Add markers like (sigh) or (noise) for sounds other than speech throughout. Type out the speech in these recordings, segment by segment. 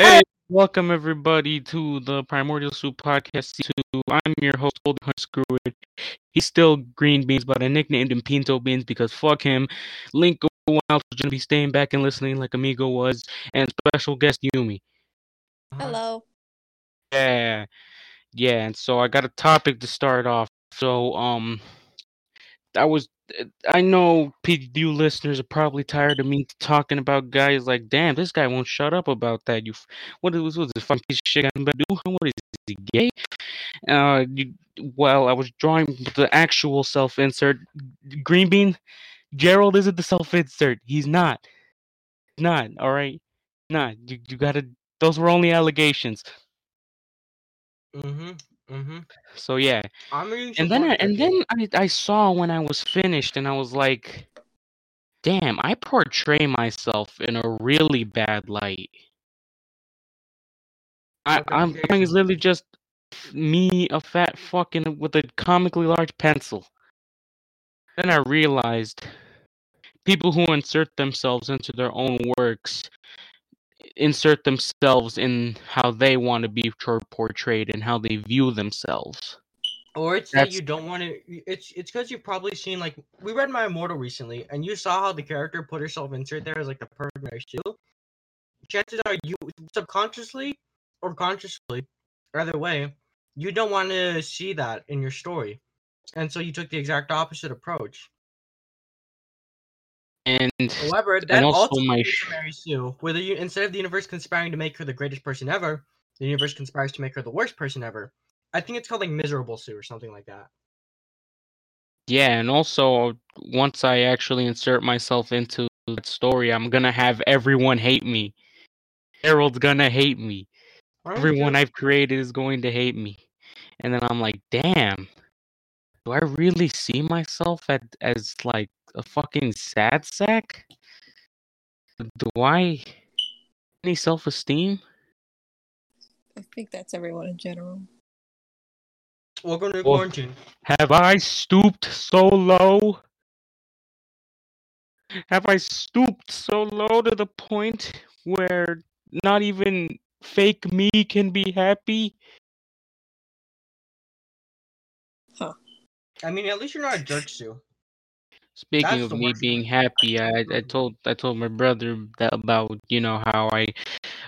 Hey, welcome everybody to the Primordial Soup Podcast 2. I'm your host, Golden Hunt Screw It. He's still Green Beans, but I nicknamed him Pinto Beans because fuck him. Link Wild was gonna be staying back and listening like Amigo was, and special guest Yumi. Hello. Yeah, yeah. And so I got a topic to start off. So um, I was. I know PDU listeners are probably tired of me talking about guys like, damn, this guy won't shut up about that. You, what is is this fucking piece of shit? What is he gay? Uh, you, well, I was drawing the actual self insert. Green bean, Gerald isn't the self insert. He's not. Not all right. Not you. You gotta. Those were only allegations. Mm-hmm. Mm-hmm. So yeah. And then I, and then I, I saw when I was finished and I was like damn I portray myself in a really bad light I, I'm drawing is literally just me a fat fucking with a comically large pencil then I realized people who insert themselves into their own works insert themselves in how they want to be portrayed and how they view themselves or it's that you don't want to. It's it's because you've probably seen like we read My Immortal recently, and you saw how the character put herself insert there as like the primary shoe. Chances are you subconsciously or consciously, either way, you don't want to see that in your story, and so you took the exact opposite approach. And However, that also ultimately my sh- Mary Sue. Whether you instead of the universe conspiring to make her the greatest person ever, the universe conspires to make her the worst person ever. I think it's called like miserable Sue or something like that. Yeah, and also once I actually insert myself into that story, I'm gonna have everyone hate me. Harold's gonna hate me. Everyone I've created is going to hate me. And then I'm like, damn, do I really see myself at, as like a fucking sad sack? Do I any self esteem? I think that's everyone in general. Welcome to Well- quarantine. Have I stooped so low? Have I stooped so low to the point where not even fake me can be happy? Huh. I mean, at least you're not a jerk, Sue. Speaking That's of me being happy, I, I told I told my brother that about you know how I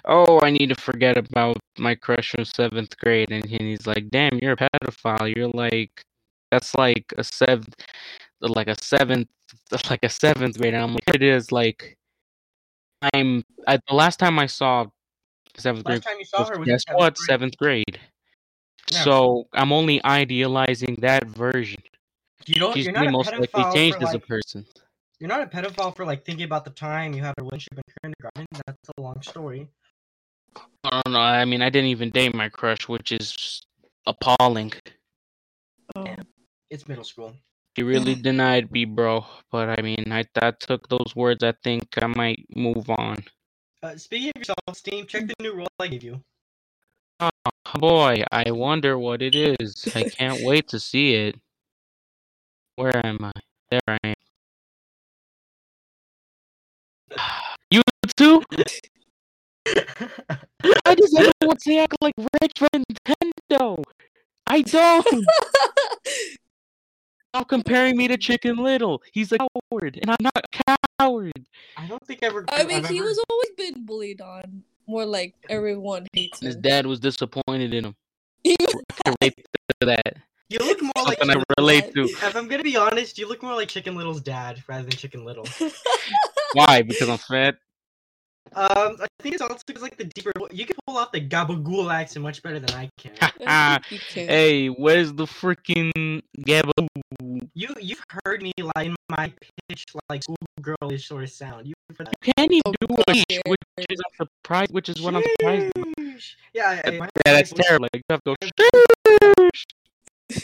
oh I need to forget about my crush from seventh grade and he- he's like damn you're a pedophile. You're like that's like a seventh like a seventh (laughs) like a seventh grade and I'm like it is like I'm I, the last time I saw seventh grade Last time you saw was- her was guess seventh what? grade. seventh grade. Yeah. so I'm only idealizing that version You don't. she's You're gonna not a most likely changed for as a person You're not a pedophile for like thinking about the time you had a relationship in kindergarten. That's a long story. I don't know. I mean, I didn't even date my crush, which is appalling. Oh, It's middle school. He really (laughs) denied me, bro. But I mean, I, I took those words. I think I might move on. Uh, speaking of your self-esteem, check the new role I gave you. Oh, boy, I wonder what it is. I can't wait to see it. Where am I? There I am. (sighs) You too? Why does everyone say act like rich for Nintendo? I don't. (laughs) Stop comparing me to Chicken Little. He's a coward, and I'm not a coward. I don't think ever. I mean, I've he ever- was always been bullied on. More like everyone hates him. His dad was disappointed in him. (laughs) He was- I can relate to that. You look more like. Something I Chicken- relate to. If I'm gonna be honest, you look more like Chicken Little's dad rather than Chicken Little. (laughs) Why? Because I'm fat. Um, I think it's also because like the deeper. You can pull off the gabagool accent much better than I can. I think (laughs) you can. hey, where's the freaking Gabba? You you've heard me like in my pitch like schoolgirlish sort of sound. You for that. You can't even Oh, do it, yeah. which is I'm surprised. Which is what I'm surprised. about. Sheesh. Yeah, I- I- Yeah, that's voice- terrible. Like, you have to go. (laughs) (laughs)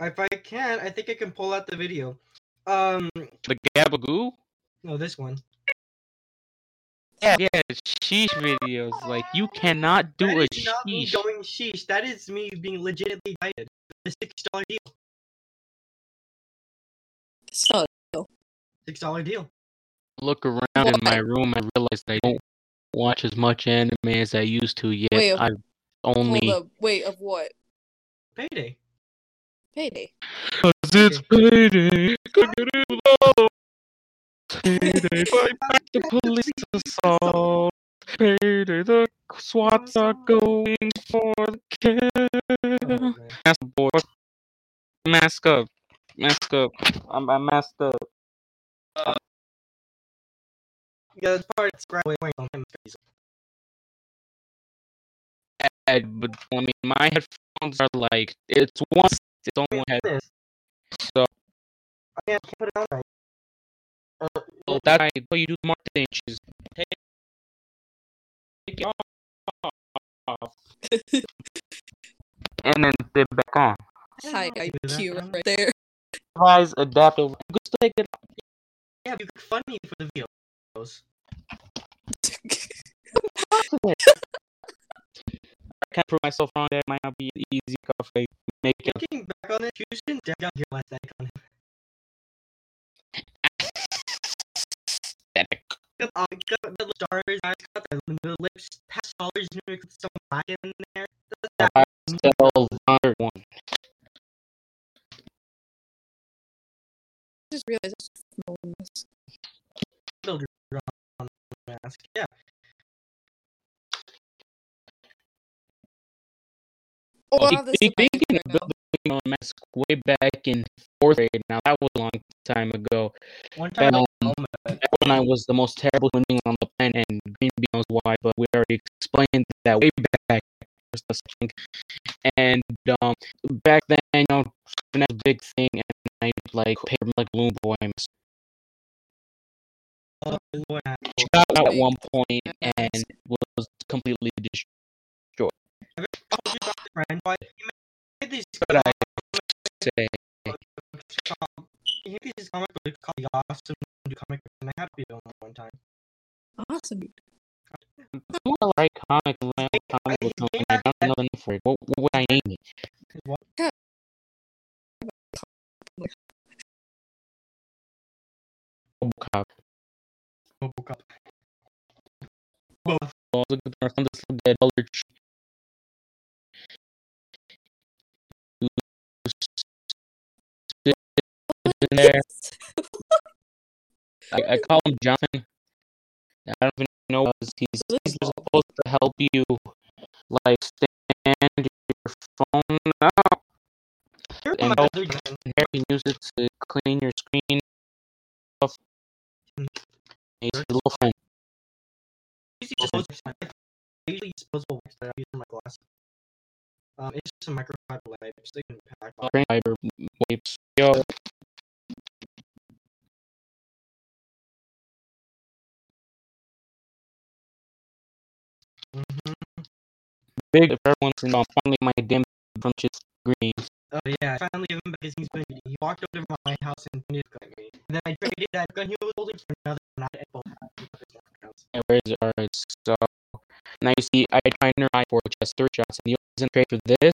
If I can, I think I can pull out the video. Um, The Gabagoo? no, this one. Yeah, yeah, sheesh videos. Like, you cannot do That a is not me sheesh. going sheesh. That is me being legitimately guided. The six dollar deal. So Six dollar deal. Look around in my room, I realized I don't watch as much anime as I used to yet. Wait, I've only Hold up. Wait, of what? Payday. Payday. Cause it's payday. Gotta get it low. Payday. Fight back the police assault. Payday. The SWATs are going for the kill. Oh. Mask up, boy. Mask up. Mask up. I'm, I'm masked up. Yeah, that's part it's right away on him. Ed, but I mean, my headphones are like it's one. It's only one head. So I can't put it on right. Uh, well, that's why what you do the marketing. She's take take it off, and then put it back on. High I can do IQ right there. Otherwise, adapt over. You could still take it off. yeah, you could funny for the videos. (laughs) I can't prove myself wrong. That might not be an easy cuff. I make it. Looking back on it, Houston, I got your last egg on him. aesthetic. Got, got the little stars, eyes, got the, the lips, has colors, you know, with some black in there. That's that. Still under one. just realized I was filming this. builder on the mask. Yeah. Well, wow, this he- is he amazing began right now. building on mask way back in fourth grade. Now that was a long time ago. One time, Um, Back when I was the most terrible swimming on the planet, and Green Bean knows why, but we already explained that way back. first, I think. And um, back then, you know, surfing was a big thing, and I like paper like balloon boy. mask. uh, what She happened? got at one and was completely destroyed. I told you about the friend, but he made these But I say, com- he made these comic books called the Awesome Comic Book, and I had to be on one time. Awesome. I'm gonna write comic around comic book company. I don't know the name for it. What, what would I name it? What? Robocop. Robocop. Oh, look at our from this little dead color tree. in there. I, I call him Jonathan. I don't even know what he's, he's supposed to help you, like stand your phone up. And my other Jonathan. And here you use it to clean your screen. Stuff. He's a little friend. Usually disposable. I usually disposable wipes that I use for my glass. Um, it's just some microfiber wipes. They can pack. on. Screen fiber wipes. Yo, Mhm. big if everyone's know, finally my damn from just green. Oh yeah, I finally gave him back his. He walked over to my house and pointed a gun at me. And then I traded that gun he was holding for another gun. I both. Yeah, where is it? Alright, so now you see I tried to ride for just third shots, and the only reason trade for this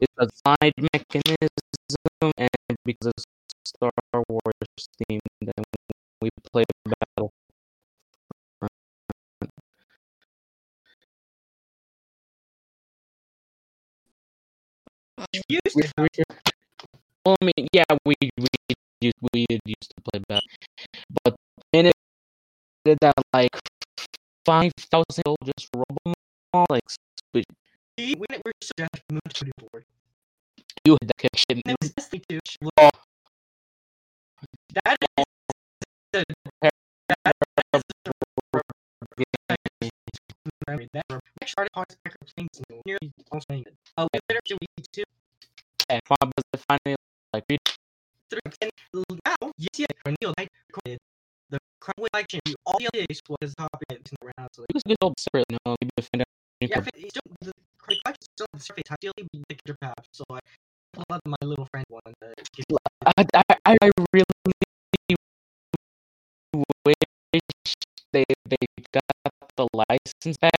is a side mechanism, and because it's Star Wars themed, then we play the battle. Used We, to we, well, I mean, yeah, we we used we did used to play battle, but then it did that like five thousand just for Robomall, like but see we're so deaf, we moved to board. you had that kick shit. And it was Destiny 2. Oh. That is the (laughs) that is the memory. That started parts back of things nearly almost saying it. Uh, we later do we two And Bob finally like read three and now you see it Neil recorded the crime election all the other was topic in the round so It was a good old separate, you know, maybe defend yeah yeah, it, it's still the crime election still on the surface. I still be the character path. So I let my little friend one uh, I, I, I really wish they they got the license back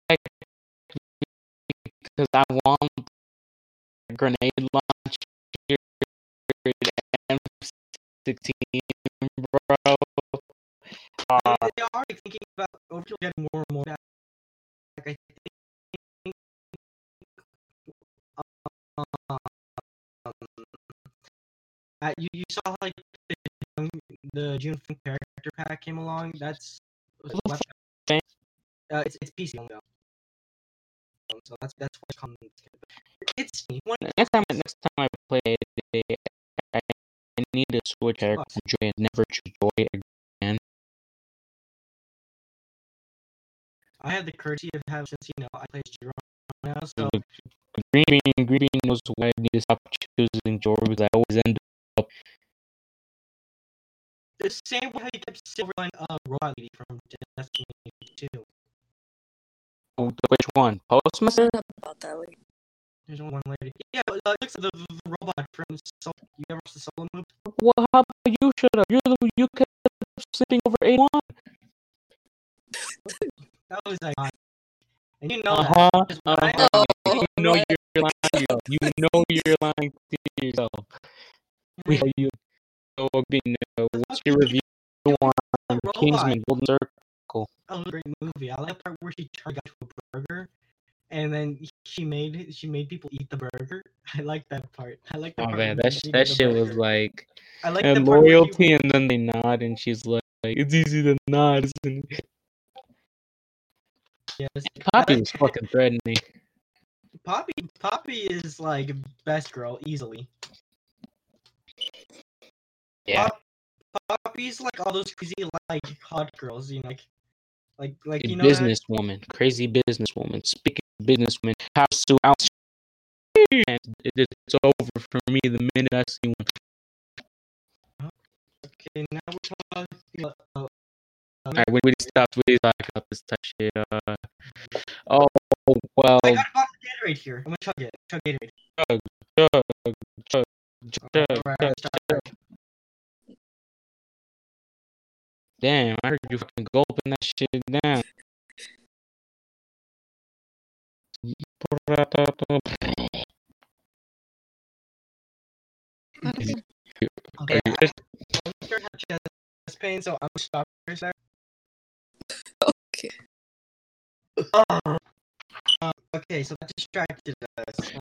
because I want grenade launcher M16, bro. Uh, they are like, thinking about Overkill getting more and more back I think um, uh, you, you saw like the, the June character pack came along. That's Who the fuck fan? uh, it's it's PC only. Um, So that's that's what's coming. It's. One Next time, next time I play it, I, I need to switch character from Joy and never choose Joy again. I have the courtesy of having since you know I play Zero now, so Green Bean, Green Bean knows why I need to stop choosing Joy because I always end up. the same way how you kept Silver and uh Robot Lady from Destiny 2. Oh, Which one? Postmaster? Not about that way. There's only one lady. Yeah, but, uh, looks like the, the, the robot from Soul. You ever watched the solo move? Well, how about you shut up? You're the you kept sleeping over A1. (laughs) That was like, and you know uh-huh, because Uh-huh. Oh, You know what? you're lying to yourself. You know you're lying to yourself. We have you. So, being, uh, what's your review on. Kingsman Golden Circle? That was a great movie. I like the part where she turned got to a burger, and then she made she made people eat the burger. (laughs) I like that part. I like the Oh part man, that sh- that the shit was like I like and part where she- loyalty, and then they (laughs) nod, and she's like, "It's easy to nod." Isn't it? Yes. Poppy was fucking threatening. Me. Poppy Poppy is like best girl easily. Yeah, Pop- Poppy's like all those crazy like hot girls, you know, like like like you know businesswoman, crazy businesswoman. Speaking of businesswoman, house to house. It, it's over for me the minute I see one. Okay, now we're talking about uh, All right, we, we stop. We stop about this type shit. Uh, oh well, I got a box of Gatorade here. I'm gonna chug it. Chug Gatorade. chug, chug, chug, chug, chug, start. chug. Damn, I heard you fucking gulping that shit down. Okay, Are you I, I'm sure I have chest pain, so I'm gonna stop for a sec. Okay. Uh, okay, so that distracted us.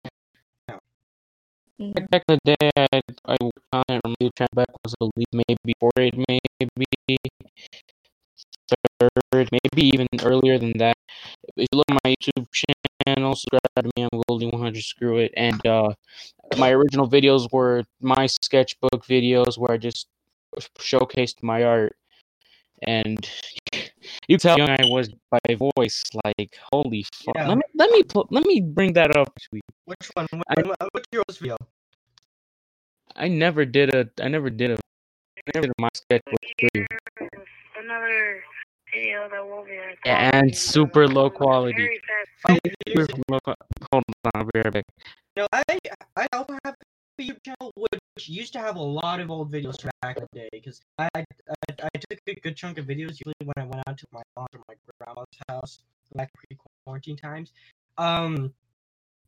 Mm. Back in the day, I, I worked on. From YouTube back was I believe maybe fourth maybe third, maybe even earlier than that. If you look at my YouTube channel, subscribe to me. I'm Goldie 100. Screw it. And uh, my original videos were my sketchbook videos where I just showcased my art. And (laughs) you can tell how young I was by voice. Like, holy fuck! Yeah. Let me let me put, let me bring that up. next. Which one? What, I- what- what's your video? I never did a I never did a I never did a my sketchbook video. another video that will be recorded. And super low quality. Very fast. Five Super years low Hold on, I'll be right back. No, I I also have a YouTube channel which used to have a lot of old videos from back in the day because I, I I took a good chunk of videos usually when I went out to my aunt or my grandma's house back pre-quarantine times. Um,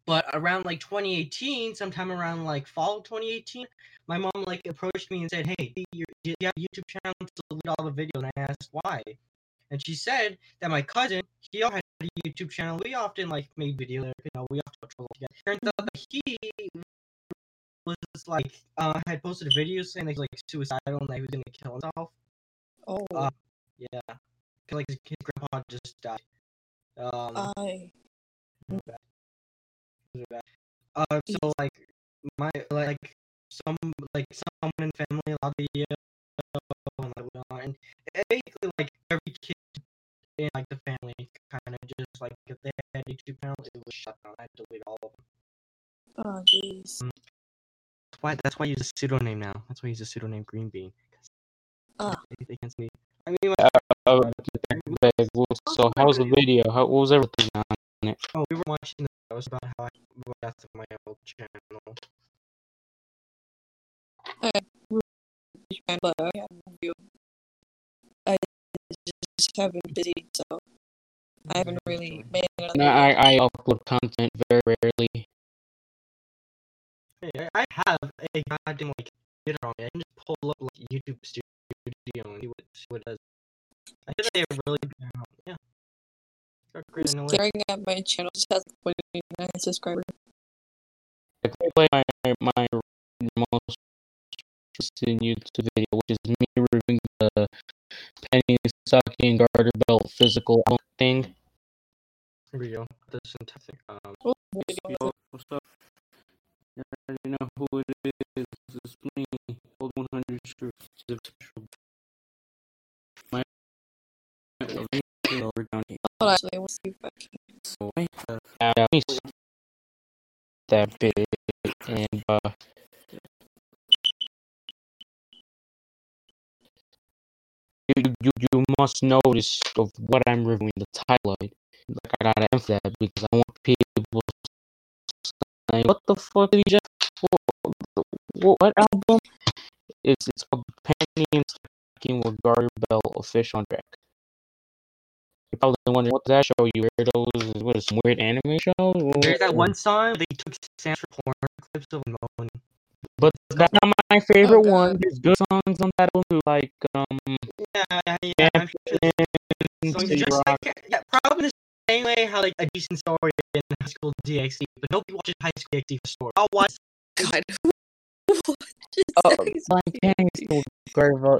but around like 2018, sometime around like fall of 2018, my mom like approached me and said, "Hey, you you have a YouTube channel to delete all the video?" And I asked why, and she said that my cousin he had a YouTube channel. We often like made videos, you know, we often together. Turns out that he was like uh had posted a video saying that he was like suicidal and that he was gonna kill himself. Oh, Uh, Yeah, 'cause, like his, his grandpa just died. Um, I. uh, so like my like some like someone in family allowed the video and like and basically like every kid in like the family kind of just like if they had YouTube channel, it was shut down. I had to delete all of them. Oh, jeez. That's why that's why I use a pseudonym now. That's why I use a pseudonym Green Bean. 'cause Ah. They, they can't see. I mean, my, Uh, back, so how was the video? How what was everything on? It? Oh, we were watching that was about how I got to my old channel. But I have. I just have been busy, so I haven't really made another. No, I I upload content very rarely. Hey, I I have a goddamn like computer on me. I can just pull up like YouTube Studio and see what see what it does. I feel like they have really yeah. Got great. Staring at my channel just has 29 subscribers. I play my my most recent YouTube video, which is me reviewing the Panty stocking garter belt physical thing. Here we go. This is fantastic. Um, Oh, video was Yo, what's up? You already know who it is. It's me, old 100 troops. My over down here. Hold actually, I want to see if I can. So I have uh, me that bit, and uh, you, you you must notice of what I'm reviewing the title. Like I gotta emphasize that because I want people saying, "What the fuck did he just? What, what, album?" It's it's called and with Garter Bell official on track. You're probably wondering what that show you? Weirdos? What is some weird anime show? there's that one song they took Sam's porn clips of Moan. But that's not my favorite Oh, one. There's good songs on that too, like um, Yeah, yeah, yeah. Sure City just like yeah, probably the same way how like a decent story in High School DxD, but nobody watches High School DxD for story. I'll watch. (laughs) God. (laughs) Oh, Blind Canyon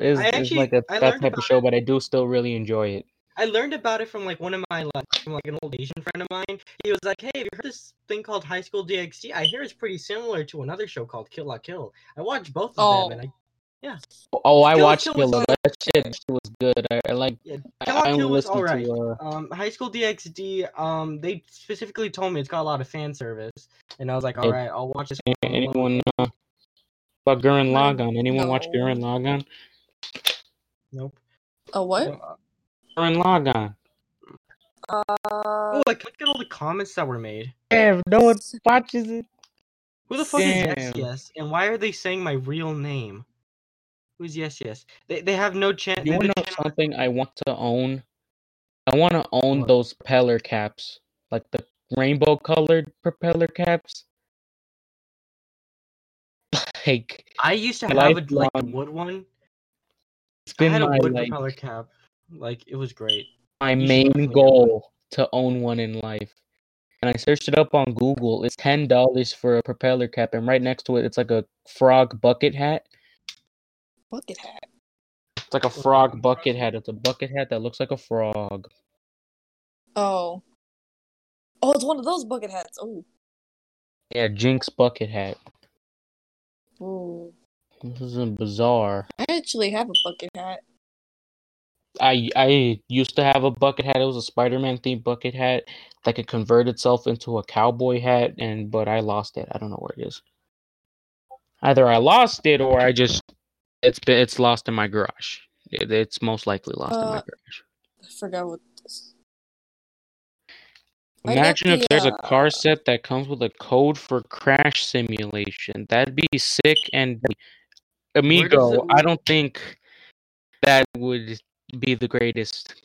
is, I is like a, I that type of show, it. but I do still really enjoy it. I learned about it from like one of my like from like an old Asian friend of mine. He was like, "Hey, have you heard this thing called High School DxD? I hear it's pretty similar to another show called Kill La Kill. I watched both of Oh. them, and I Oh, I Kill watched Kill Kill was La- alright. That shit, that shit was good. I, I like. yeah, I, Kill La I Kill was alright. to. Uh, Um, High School DxD. Um, they specifically told me it's got a lot of fan service, and I was like, Yeah. "All right, I'll watch this." a- anyone uh, about Gurren Lagann? Anyone watch no. Gurren Lagann? Nope. A what? Uh, Gurren Lagann. Uh, Oh, like look at all the comments that were made. Damn, no one watches it. Who the fuck is Yes Damn. Yes? And why are they saying my real name? Who's Yes Yes? They they have no chance. You want to know something I want to own? I want to own What? those propeller caps, like the rainbow colored propeller caps. (laughs) Like I used to have a like a wood one. It's been had a my wood like propeller cap. Like it was great. my You main goal to own one in life. And I searched it up on Google. It's ten dollars for a propeller cap, and right next to it, it's like a frog bucket hat. Bucket hat. It's like a frog bucket hat. It's a bucket hat that looks like a frog. Oh. Oh, it's one of those bucket hats. Oh. Yeah, Jinx bucket hat. Ooh. This isn't bizarre. I actually have a bucket hat. I I used to have a bucket hat. It was a Spider-Man themed bucket hat that could convert itself into a cowboy hat, and but I lost it. I don't know where it is. Either I lost it or I just it's been it's lost in my garage. It, it's most likely lost in my Uh, garage. I forgot what this. Imagine if the, there's a car uh, set that comes with a code for crash simulation. That'd be sick and amigo. it- I don't think that would be the greatest.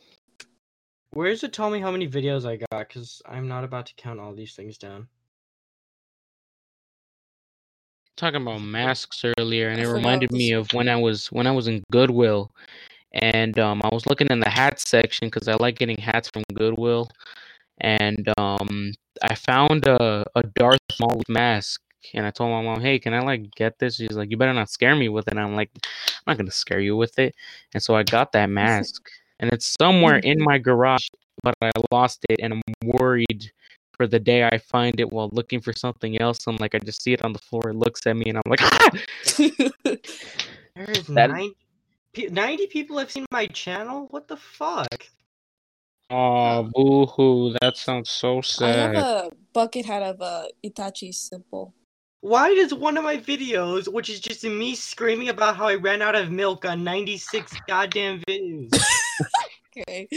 Where's it tell me how many videos I got? Cause I'm not about to count all these things down. Talking about masks earlier, and it reminded me of when I was when I was in Goodwill, and um, I was looking in the hat section because I like getting hats from Goodwill, and um, I found a a Darth Maul mask, and I told my mom, "Hey, can I like get this?" She's like, "You better not scare me with it." And I'm like, "I'm not gonna scare you with it," and so I got that (laughs) mask, and it's somewhere (laughs) in my garage, but I lost it, and I'm worried for the day I find it while looking for something else. I'm like, I just see it on the floor. It looks at me, and I'm like, ah! (laughs) There is That- 90, 90 people have seen my channel. What the fuck? oh, boo hoo. That sounds so sad. I have a bucket hat of uh, Itachi simple. Why does one of my videos, which is just me screaming about how I ran out of milk on 96 goddamn videos? (laughs) Okay.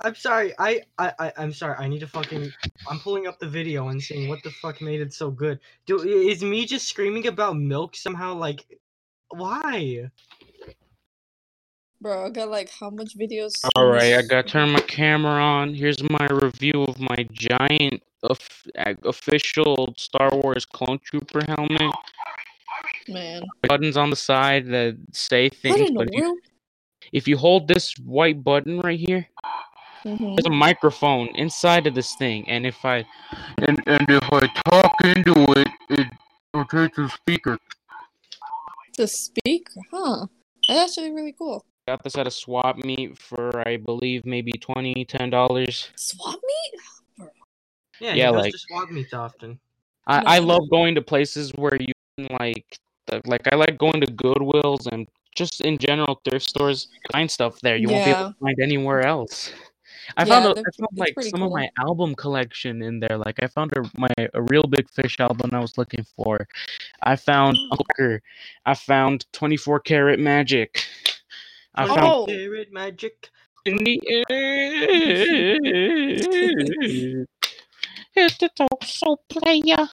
I'm sorry. I, I, I I'm sorry. I need to fucking. I'm pulling up the video and seeing what the fuck made it so good. Do is me just screaming about milk somehow like? Why? Bro, I got like how much videos? All right, I got to turn my camera on. Here's my review of my giant of, official Star Wars Clone Trooper helmet. Man. Buttons on the side that say What things, in the but if you, world? if you hold this white button right here, Mhm. there's a microphone inside of this thing, and if I and and if I talk into it, it rotates the speaker. The speaker, huh? That's actually really cool. Got this at a swap meet for I believe maybe 20 10 dollars. Swap meet? Yeah, Yeah, he goes like- swap meets often. I, I love going to places where you can like the, like I like going to Goodwills and just in general thrift stores find stuff there you won't be able to find anywhere else. I found Yeah, a, I found like pretty some of my album collection in there. Like I found a, my a Reel Big Fish album I was looking for. I found. Uncle I found 24 karat magic. I found Oh. Spirit magic. in the air. It's the so player.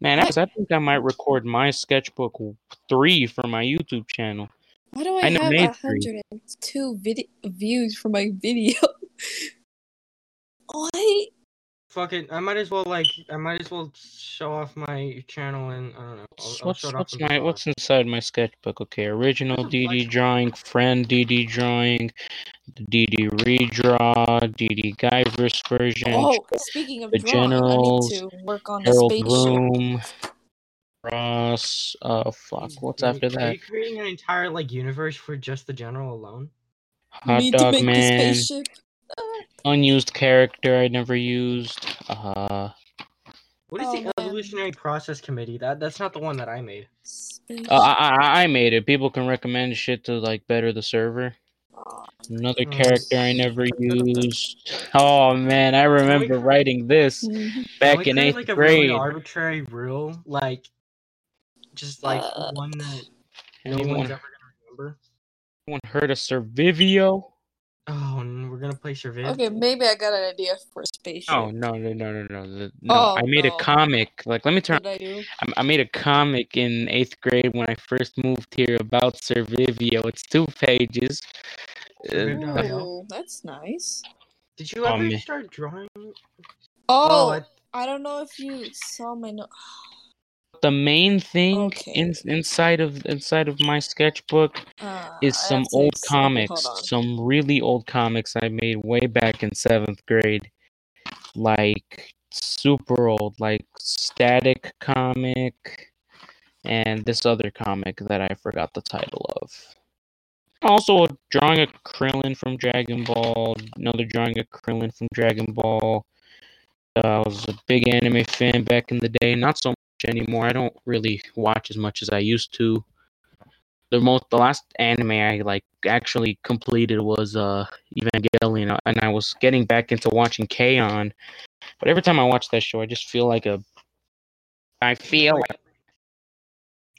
Man, I, I think I might record my sketchbook three for my YouTube channel. Why do I, I know have made a hundred and two vid- views for my video? (laughs) what? Fuck it. I might as well like. I might as well show off my channel and I don't know. I'll, I'll what's show it what's on my what's inside my sketchbook? Okay, original DD drawing, friend DD drawing, the DD redraw, DD Guyverse version, Oh, speaking of the drawing, generals, I need to work on the Harold spaceship. Bloom, Ross. Uh, fuck. What's Are you- after Are that? you creating an entire like universe for just the general alone? Hot need to Dog make Man. the spaceship. Uh, unused character I never used. Uh, What is Oh, the man. evolutionary process committee? That that's not the one that I made. uh I, I I made it. People can recommend shit to like better the server. Another Oh, character I never used. Oh man, I remember writing this Mhm. Can back we in create, eighth like a grade. really arbitrary rule, like just like Uh, one that no Anyone, one's ever gonna remember. anyone heard of Survivio? Oh, and we're gonna play Surviv. Okay, maybe I got an idea for a spaceship. Oh no no no no no the- no! Oh, I made no. a comic. Like let me turn. What did I do? I- I made a comic in eighth grade when I first moved here about Survivio. It's two pages. Uh, Oh, that's nice. Did you ever man. start drawing? Oh, I- I don't know if you saw my note. The main thing Okay. in, inside of inside of my sketchbook Uh, is some old comics, some really old comics I made way back in seventh grade, like super old, like Static comic, and this other comic that I forgot the title of. Also, a drawing a Krillin from Dragon Ball, another drawing a Krillin from Dragon Ball. Uh, I was a big anime fan back in the day, not so anymore. I don't really watch as much as I used to the most the last anime I like actually completed was uh Evangelion and I was getting back into watching K-On! But every time I watch that show I just feel like a I feel like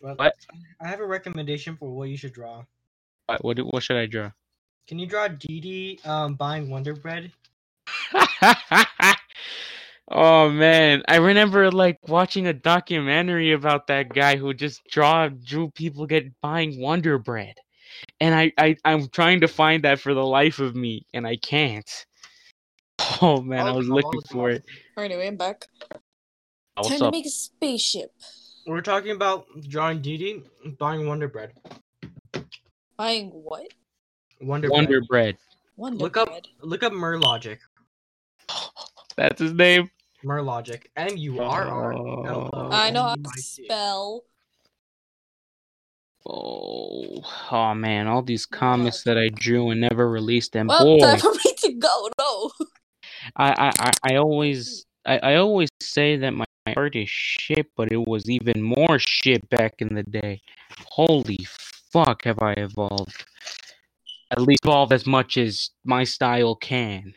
Well, What? I have a recommendation for what you should draw. what what, what should I draw? Can you draw Dee Dee um, buying Wonder Bread? (laughs) oh man, I remember like watching a documentary about that guy who just draw drew people get buying Wonder Bread. And I, I I'm trying to find that for the life of me and I can't. (laughs) Oh man, I I'll was looking I'll draw. for it. Anyway, I'm back. Ah, what's Time to make a spaceship. We're talking about drawing Dee Dee buying Wonder Bread. Buying what? Wonder, Wonder Bread. Bread. Wonder Look up look up Merlogic. (laughs) That's his name. Merlogic. M U R R L O. Oh. I know how to spell. Oh, oh man, all these comics that I drew and never released them. Well, Boy, time for me to go. No. I, I, I, I always, I, I always say that my, my art is shit, but it was even more shit back in the day. Holy fuck, have I evolved? At least evolved as much as my style can.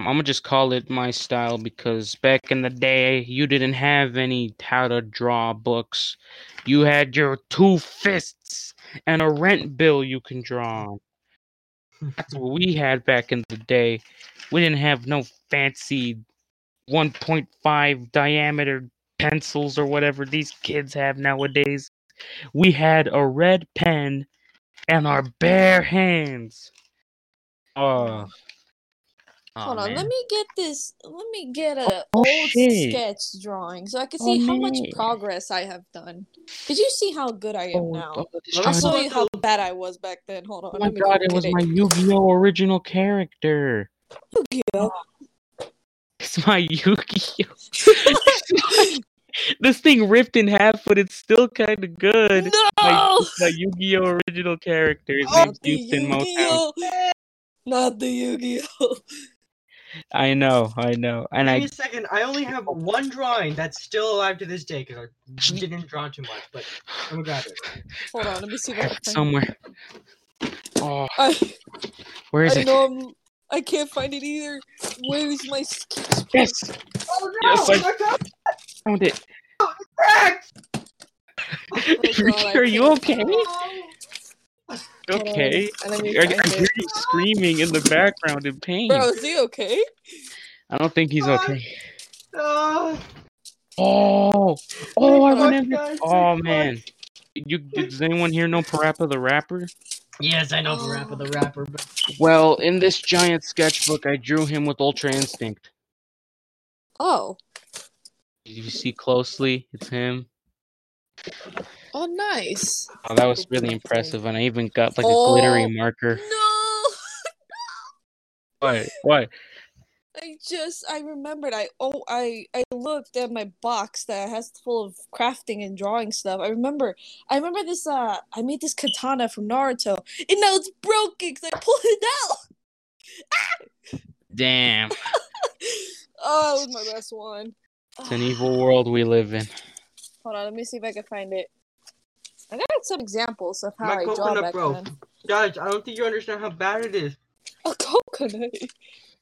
I'm gonna just call it my style because back in the day, you didn't have any how to draw books. You had your two fists and a rent bill you can draw on. That's what we had back in the day. We didn't have no fancy 1.5 diameter pencils or whatever these kids have nowadays. We had a red pen and our bare hands. Oh, Aw, Hold on, man. let me get this. Let me get a Oh, old shit. sketch drawing so I can Oh, see how much progress I have done. Did you see how good I am Oh, now? oh, this I'll me show you how bad I was back then. Hold on. Oh my let me go god, it was it. my Yu-Gi-Oh original character. Yu-Gi-Oh. It's my Yu-Gi-Oh. (laughs) this thing ripped in half, but it's still kind of good. No! it's my Yu-Gi-Oh original character. His Oh, name's Houston Motown. Not the Yu-Gi-Oh! I know, I know, and Give I me a second. I only have one drawing that's still alive to this day because I didn't draw too much. But let me grab it. Hold on, let me see if I have can it somewhere. Oh, I, where is I it? know I'm, I can't find it either. Where is my sketch? Yes, Oh Yes, I- my god! found it. Oh, cracked! Oh my (laughs) God, I Are you okay? Hold on, Okay. Let me I, I hear it. you screaming in the background in pain. Bro, is he okay? I don't think he's okay. Ah, Oh, oh, I fuck, remember. guys, Oh fuck. man, you does anyone here know Parappa the Rapper? Yes, I know the rapper, the rapper, but Well, in this giant sketchbook, I drew him with Ultra Instinct. Oh. If you see closely, it's him. Oh, nice. Oh, that was really impressive, and I even got like a Oh. glittery marker. No! (laughs) What? What? I just I remembered I oh I I looked at my box that has full of crafting and drawing stuff. I remember I remember this uh I made this katana from Naruto and now it's broken because I pulled it out. Damn, (laughs) Oh, it was my best one. it's an evil world we live in. Hold on, let me see if I can find it. I got some examples of how my I draw coconut, back bro. then. Guys, I don't think you understand how bad it is. A coconut.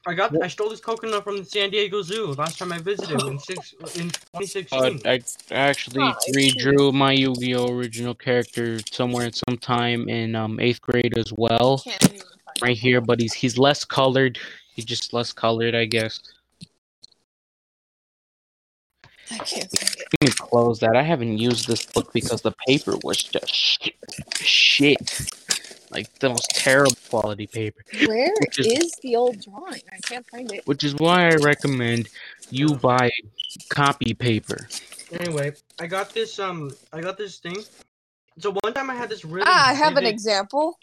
I got, I stole this coconut from the San Diego Zoo last time I visited in six in 2016. Uh, I actually Ah, I see. redrew my Yu-Gi-Oh original character somewhere at some time in um eighth grade as well, Can't even find right here. But he's he's less colored. He's just less colored, I guess. I can't find. Let me close that. I haven't used this book because the paper was just sh- shit. Like the most terrible quality paper. Where is, is- is the old drawing? I can't find it. Which is why I recommend you buy copy paper. Anyway, I got this um, I got this thing. So one time I had this really. Ah, I have an example.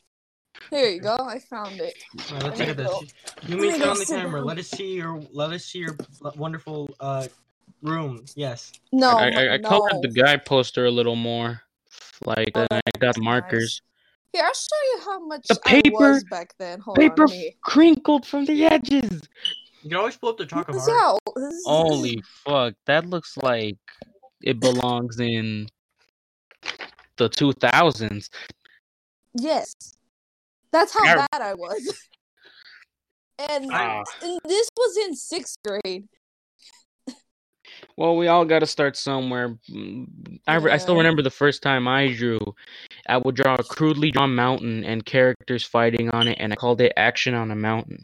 Here you go. I found it. Alright, let's There look at this. You Let mean turn on the camera. Let us see your let us see your wonderful uh room. Yes. No, I, I, I no. colored the guy poster a little more. Like Oh, I got that's markers. Here, I'll show you how much The I paper- was back then. Hold Paper on, me. crinkled from the edges. You can always pull up the talk of art. how- this is- Holy fuck, that looks like it belongs in the 2000s. Yes, that's how Yeah. bad I was. (laughs) And, Ah. and this was in sixth grade. Well, we all got to start somewhere. Mm, I, re- I still remember the first time I drew. I would draw a crudely drawn mountain and characters fighting on it, and I called it Action on a Mountain.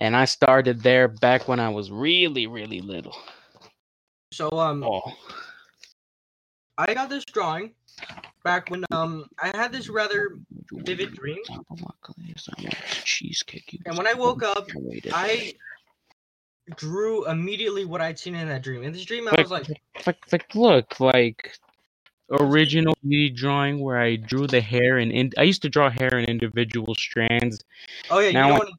And I started there back when I was really, really little. So um, Oh, I got this drawing back when um I had this rather vivid dream, and when I woke up. I drew immediately what I'd seen in that dream. In this dream, I was like, like, like look like original drawing where I drew the hair and in, I used to draw hair in individual strands. "Oh yeah, you Now I- want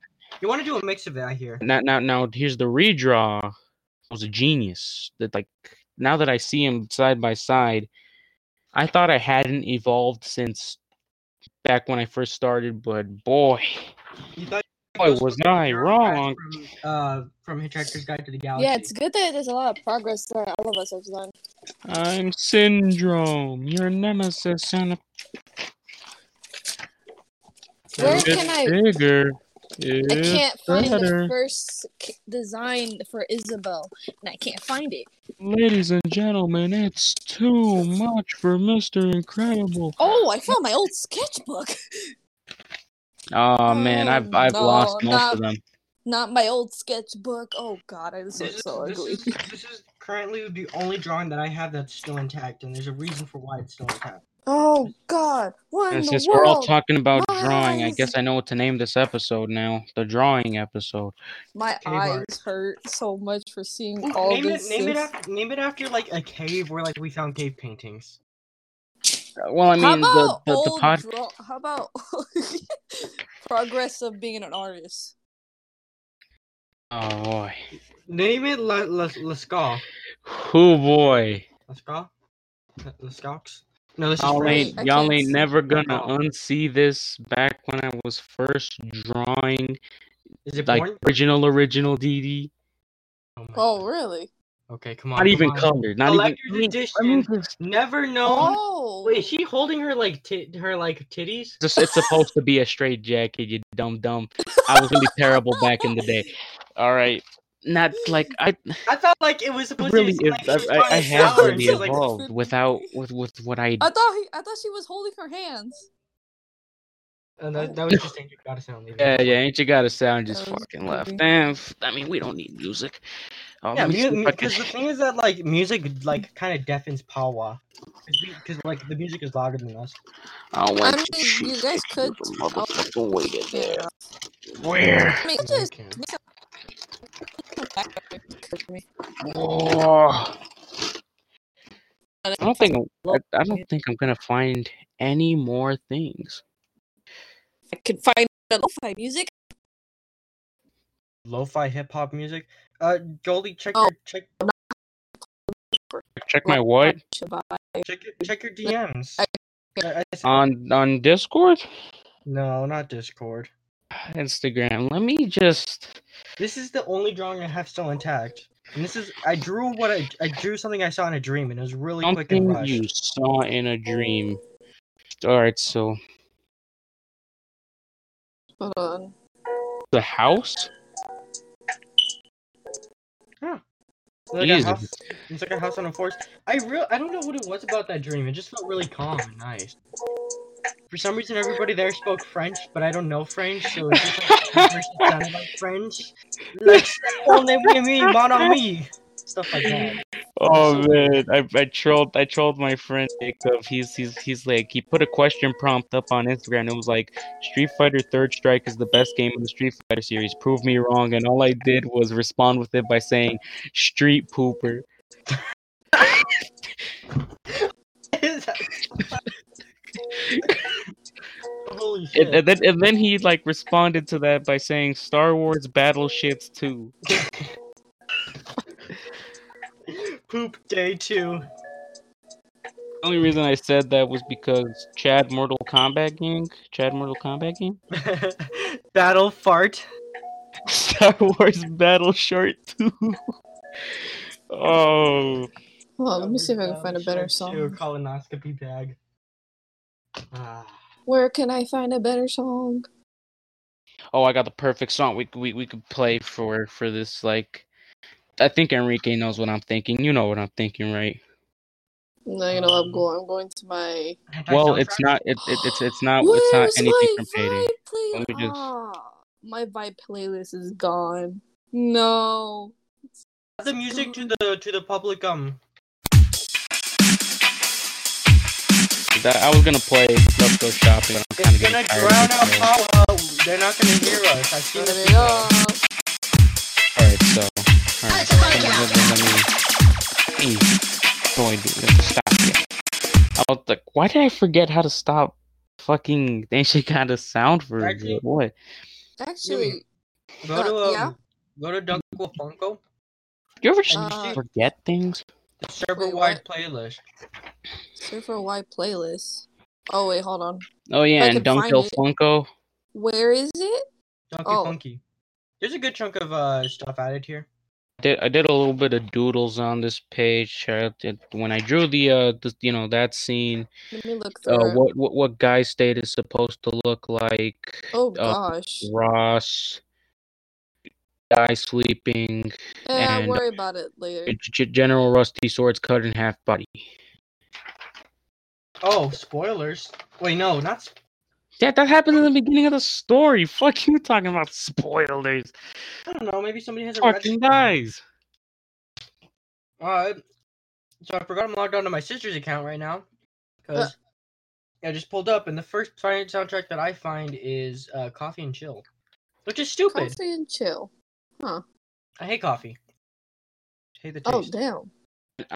you want to do a mix of it?" I hear. Now now now here's the redraw. I was a genius. That like now that I see him side by side, I thought I hadn't evolved since back when I first started, but boy, You thought boy was I wrong. From, uh, from Hitchhiker's Guide to the Galaxy. Yeah, it's good that there's a lot of progress that all of us have done. I'm Syndrome, your nemesis and a Where It's can I? bigger. I It's can't find better. the first design for Isabel, and I can't find it. Ladies and gentlemen, it's too much for Mr. Incredible. Oh, I found my old sketchbook. (laughs) Oh man, I've Oh, I've no, lost most not- of them. Not my old sketchbook. Oh God, I this This looks is, so this, ugly. is, this is currently the only drawing that I have that's still intact, and there's a reason for why it's still intact. Oh God! What in And the since we're all talking about My drawing, I guess I know what to name this episode now. The drawing episode. My Cave art. eyes hurt so much for seeing Ooh, all name it name it after name it after like a cave where like we found cave paintings. Well, I mean, the about the, the old pod. draw- How about (laughs) progress of being an artist? Oh boy. Name it La La Lascal. Oh boy. Lascal? Lascox? No, this is Y'all French. ain't, y'all can't ain't never gonna unsee this back when I was first drawing Is it like born? original original DD. Oh, Oh, really? Okay, come on. Not come even on. colored. Not even. Collector's edition. I mean, just- Never known. Oh, Wait, is she holding her like tit her like titties? just- it's supposed to be a straight jacket. You dumb dumb. I was really terrible back in the day. (laughs) All right. Not like I I thought like it was supposed really. to be If, like I, I, I have salad and really she like, (laughs) without with with what I. I thought he, I thought she was holding her hands. Uh, that, that was (laughs) just you Gotta Sound. leaving. Yeah, yeah. Ain't you got a sound just That was fucking left? Damn. I mean, we don't need music. Oh, Yeah, let me see if I can- because the thing is that like music like kind of deafens Pawa. Because like the music is louder than us. I I mean, to you guys could. the motherfucking way to there. Where? I mean, just okay. Oh. I don't think I, I don't think I'm gonna find any more things. I can find the lo-fi music. Lo-fi hip hop music. Uh, Goldie, check Oh. your check Check my what check your check your DMs. I- I- I on on Discord, no, not Discord. Instagram. Let me just. This is the only drawing I have still intact. And this is I drew what I I drew something I saw in a dream and it was really quick and Something rushed. you saw in a dream. All right, so Hold on. the house. It's like, a house, it's like a house on a forest. I real I don't know what it was about that dream. It just felt really calm and nice. For some reason, everybody there spoke French, but I don't know French, so it just like, sounded like French. Like, oh, me, mon ami. Stuff like that. Oh man, I, I trolled I trolled my friend Jacob. He's he's he's like he put a question prompt up on Instagram. It was like Street Fighter Third Strike is the best game in the Street Fighter series. Prove me wrong. And all I did was respond with it by saying Street Pooper. (laughs) Holy shit. And, and then and then he like responded to that by saying Star Wars Battleships 2. (laughs) Poop day two. The only reason I said that was because Chad Mortal Kombat game. Chad Mortal Kombat game. (laughs) Battle fart. (laughs) Star Wars Battle Short 2. oh. Hold on, let me see if I can find a better Shark two, song. Colonoscopy bag. Ah. Where can I find a better song? Oh, I got the perfect song we we we could play for for this. Like, I think Enrique knows what I'm thinking. You know what I'm thinking, right? No, you know I'm going. I'm going to my. Well, it's not. It, it it's it's not. It's not Where's anything my from Payday. Vibe play- Let me just- Ah, my vibe playlist is gone. No. the music to the to the public um That I was gonna play Let's Go Shopping. But I'm it's gonna getting tired drown of out it. Paula. They're not gonna hear us. I've seen Turn Hey, boy, dude, stop here. I was like, why did I forget how to stop? Fucking ancient kind of sound for Actually- what? Actually, Go to Uh, um, yeah? go to Dunkel Funko. Do you ever just Uh, forget things? The server wide playlist. Server wide playlist. Oh wait, hold on. Oh yeah, I and can Don't find Kill it. Funko. Where is it? Donkey Oh. Funky. There's a good chunk of uh stuff added here. Did I did a little bit of doodles on this page. I did- when I drew the uh the, you know that scene, Let me look through uh what what what guy state is supposed to look like. Oh uh, gosh. Ross, guy sleeping, Yeah, and- worry about it later. G- G- General Rusty Swords cut in half body. Oh, spoilers. Wait, no, not. Sp- That that happened in the beginning of the story. Fuck you talking about spoilers. I don't know. Maybe somebody has a red Fucking screen. guys. Alright. So I forgot I'm logged onto my sister's account right now. Because I just pulled up, and the first Friday soundtrack that I find is uh, Coffee and Chill, which is stupid. Coffee and chill. Huh? I hate coffee. Hate the taste. Oh taste. damn.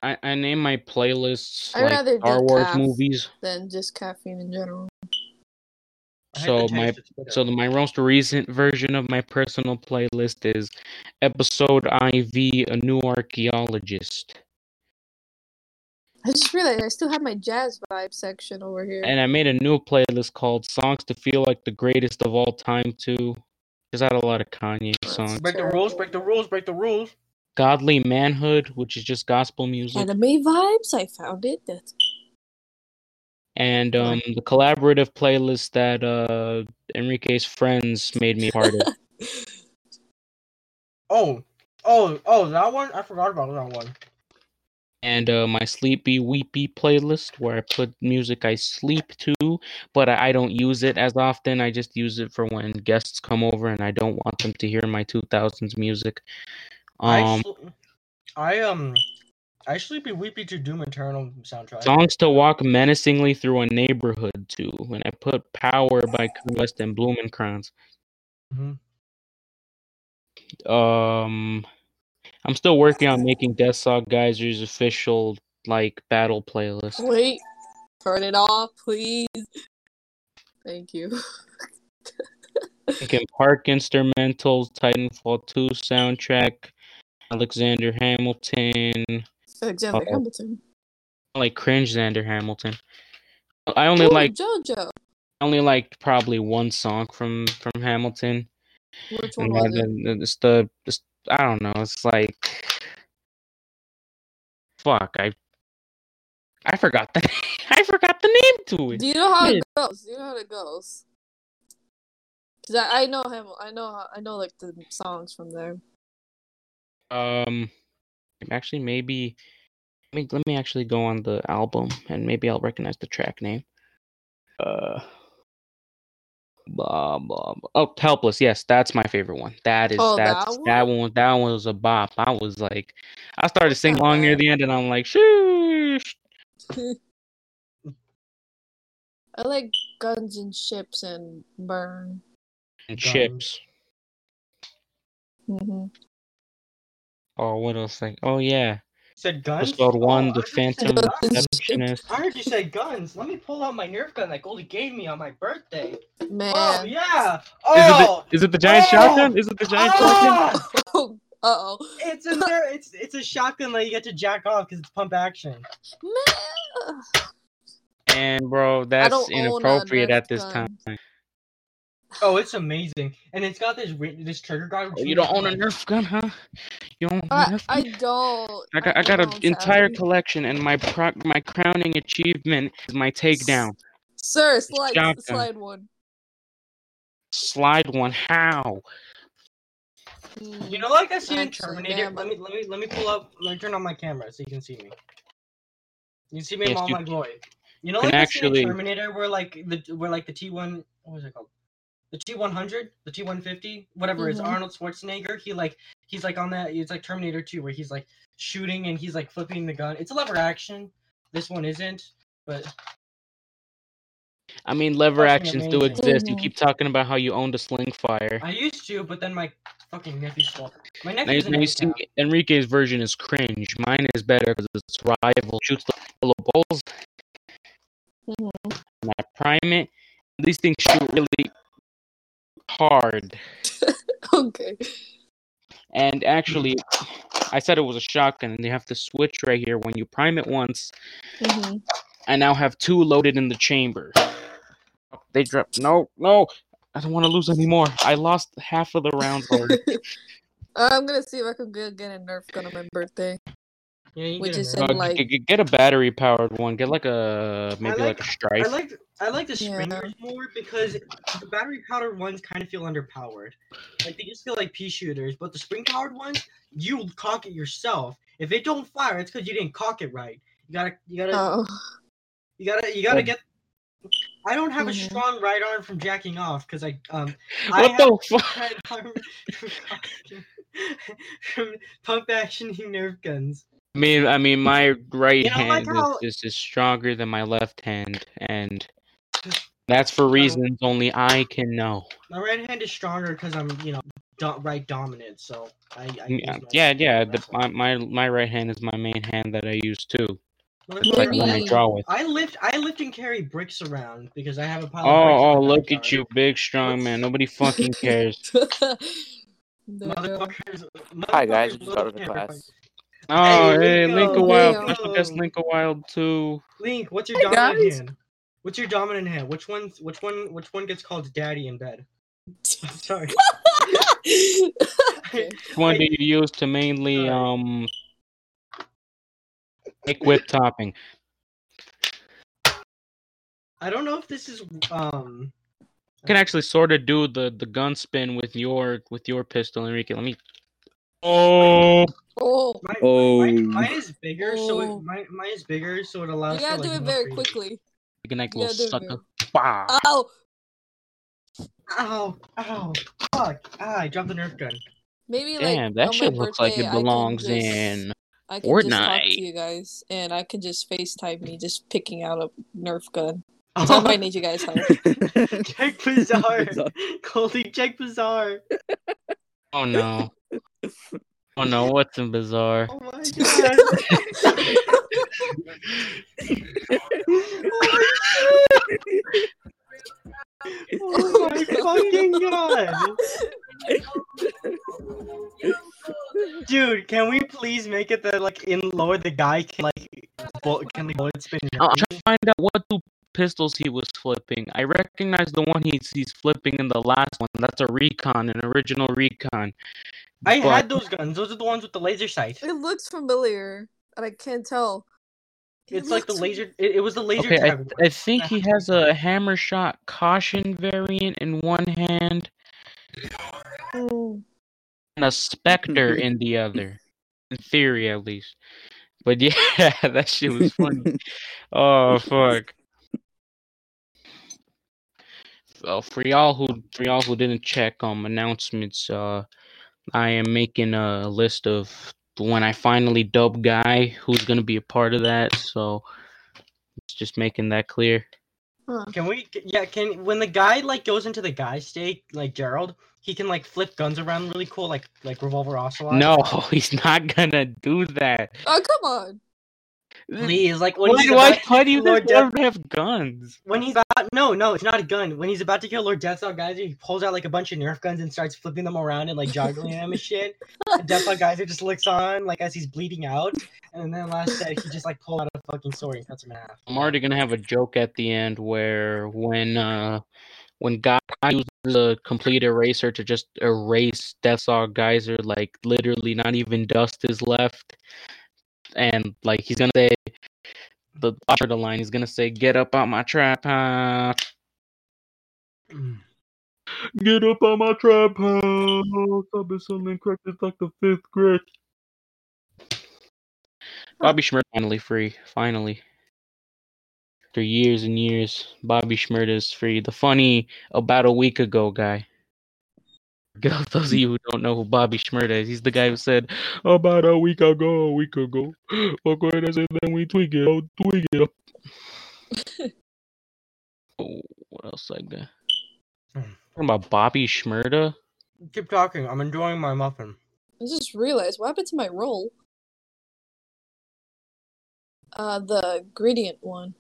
I, I name my playlists I'd like rather Star Wars movies. Than just caffeine in general. I hate So my taste, it's bitter. so the, my most recent version of my personal playlist is episode IV, a new archaeologist. I just realized I still have my jazz vibe section over here. And I made a new playlist called Songs to Feel Like the Greatest of All Time too. Because I had a lot of Kanye That's songs. break the rules, break the rules, break the rules. Godly Manhood, which is just gospel music. Anime vibes. I found it. That's and um, the collaborative playlist that uh, Enrique's friends made me part of. (laughs) Oh, oh, oh, that one. I forgot about that one. and uh, my sleepy weepy playlist where I put music I sleep to, but I, I don't use it as often. I just use it for when guests come over and I don't want them to hear my 2000s music. I, Um, sl- I um, I should be weepy to Doom Eternal soundtrack. songs to walk menacingly through a neighborhood to, and I put Power by Kanye West and Blumenkranz. Mhm. Um, I'm still working on making Death Saw Geyser's official like battle playlist. wait. Turn it off, please. Thank you. (laughs) Linkin Park instrumentals, Titanfall 2 soundtrack, Alexander Hamilton, Alexander Uh-oh. Hamilton. like cringe Xander Hamilton. I only Ooh, like JoJo. I only liked probably one song from from Hamilton, Which one was it? it's the it's, I don't know. It's like fuck. I I forgot the (laughs) I forgot the name to it. Do you know how it goes? Do you know how it goes? Cause I, I know him. I know I know like the songs from there. Um, actually, maybe. Let me, let me actually go on the album and maybe I'll recognize the track name. Uh, blah, blah, blah. Oh, Helpless. Yes, that's my favorite one. That is Oh, that that's that one? one. That one was a bop. I was like, I started That's singing not along near the end, and I'm like, shoosh. (laughs) I like Guns and Ships and Burn. And Guns. chips. hmm Oh, what else? Like, oh yeah, You said guns. episode one, Oh, the I thought you said Phantom Receptionist. I heard you say guns. Let me pull out my Nerf gun that Goldie gave me on my birthday. Man. Oh yeah. Is it Oh. the, is it the giant Oh! shotgun? Is it the giant shotgun? (laughs) Ah! uh oh. It's a Nerf. It's it's a shotgun that you get to jack off because it's pump action. Man. And bro, that's don't own a inappropriate Nerf at this gun. time. Oh, it's amazing, and it's got this this trigger guard. Oh, you don't own a Nerf gun, huh? You don't own a I, Nerf I don't. I got I got an entire sadly. collection, and my pro- my crowning achievement is my takedown. Sir, slide Shotgun. slide one. Slide one. How? Hmm. You know, like I see in Terminator. yeah, Let me let me let me pull up. Let me turn on my camera so you can see me. You see me in all you my glory. You know, can like I see actually- in Terminator, where like the where like the T one. What was it called? The T one hundred, the T one fifty, whatever it's Mhm. Arnold Schwarzenegger. He like he's like on that. It's like Terminator two, where he's like shooting and he's like flipping the gun. It's a lever action. This one isn't, but I mean, lever Fucking actions do exist. You Mhm. keep talking about how you owned a sling fire. I used to. But then my fucking nephew stole. My nephew's you- an now you see, Enrique's version is cringe. Mine is better because it's rival shoots the little balls. Mhm. And I prime it. These things shoot really hard. (laughs) Okay. And actually, I said it was a shotgun, and you have to switch right here. When you prime it once, hmm I now have two loaded in the chamber. They drop. No, no. I don't want to lose anymore. I lost half of the rounds. (laughs) I'm gonna see if I can get, get a Nerf gun on my birthday. Yeah, Which get a is Nerf. In, like- g- get a battery powered one. Get like a maybe like, like- a Stryfe. I like I like the Yeah. more because the battery powered ones kind of feel underpowered. Like they just feel like pea shooters, but the spring powered ones, you cock it yourself. If it don't fire, it's because you didn't cock it right. You gotta you gotta Oh. you gotta you gotta Oh. get. I don't have a Mhm. strong right arm from jacking off because I um I what the fuck? right arm (laughs) from, from pump actioning Nerf guns. I mean, I mean, my right You know, like hand how- is, is, is stronger than my left hand, and (sighs) That's for reasons only I can know. My right hand is stronger because I'm, you know, do- right dominant. So I. I um, Yeah, yeah, yeah. The, my, my my right hand is my main hand that I use too. Motherfucker, Like the one I draw with. I lift, I lift and carry bricks around because I have a pile. Oh, of bricks oh, look at you, big strong man. (laughs) Nobody fucking cares. (laughs) No, no. Motherfuckers, Hi guys, just got out of camera class. Fights. Oh, Hey, hey, Linko, Linkowild. Linko. Special guest Linkowild too. Link, what's your Hey, dominant guys. hand? What's your dominant hand? Which one? Which one? Which one gets called daddy in bed? (laughs) Sorry. Okay. (laughs) (laughs) Which one do you use to mainly um make whip topping? I don't know if this is um. You can actually sort of do the the gun spin with your with your pistol, Enrique. Let me. Oh, Oh, My, Oh. mine, mine is bigger, so Oh. it, mine, mine is bigger, so it you allows. gotta for, do like, it very freedom. quickly. you can like You little gotta do it sucker. very. Bah. Ow! Ow! Ow! Fuck! Ah, I dropped the Nerf gun. Maybe like Damn, that my shit looks like birthday, it I can belongs just- in. I can just talk Fortnite. to you guys, and I can just FaceTime me, just picking out a Nerf gun. (laughs) So I might need you guys' help. check Bazaar! (laughs) Goldie, check Bazaar! Oh no. Oh no, what's in bizarre? Oh, oh my god! oh my fucking god! Dude, can we please make it that like in lower the guy can like bu- can the bullet spin? Oh, I'm trying to find out what two pistols he was flipping. I recognize the one he's he's flipping in the last one. That's a recon, an original recon. I but- had those guns. Those are the ones with the laser sight. It looks familiar, and I can't tell. It It's like the laser. It, it was the laser Okay, I, I think he has a hammer shot caution variant in one hand Mm. and a specter in the other. In theory, at least. But (laughs) yeah, that shit was funny. (laughs) oh fuck. So for y'all who for y'all who didn't check um announcements, uh I am making a list of when I finally dub guy who's gonna be a part of that, so it's just making that clear. Can we? Yeah, can when the guy like goes into the guy state, like Gerald, he can like flip guns around really cool, like like revolver ocelot. No, (laughs) he's not gonna do that. Oh come on! Please, like when Why, he's why, about why do you kill Lord think Death, have guns? when he's about no no, it's not a gun. When he's about to kill Lord Deathlock Geyser, he pulls out like a bunch of Nerf guns and starts flipping them around and like juggling them and shit. And Deathlock Geyser just looks on like as he's bleeding out, and then last set he just like pulled out a fucking sword and cuts him in half. I'm already gonna have a joke at the end where when uh when guy uses a complete eraser to just erase Deathsaw Geyser, like literally not even dust is left, and like he's gonna say the after the line, he's gonna say, "Get up out my trap house, Mm. get up out my trap house." I've been selling crack since like the fifth grade. Bobby Schmidt finally free. Finally. After years and years, Bobby Schmidt is free. The funny about a week ago guy. (laughs) Those of you who don't know who Bobby Schmidt is, he's the guy who said, About a week ago, a week ago. Okay, I said, then we tweak it, I'll tweak it up. (laughs) oh, what else I got? Hmm. Talking about Bobby Shmurda? Keep talking. I'm enjoying my muffin. I just realized what happened to my roll. Uh, the gradient one.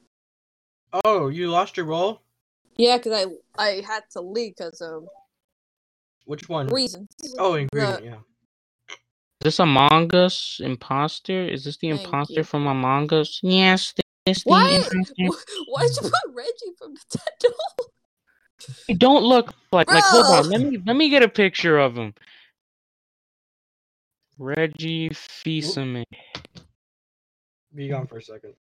Oh, you lost your roll? Yeah, because I I had to leave because of Which one? reasons. Oh, ingredient. Yeah. Is this Among Us imposter? Is this the Thank imposter you. from Among Us? Yes, this the What? imposter. (laughs) Why'd you put Reggie from Nintendo? He don't look like like hold on, let me let me get a picture of him. Reggie Fils-Aimé. Be gone for a second.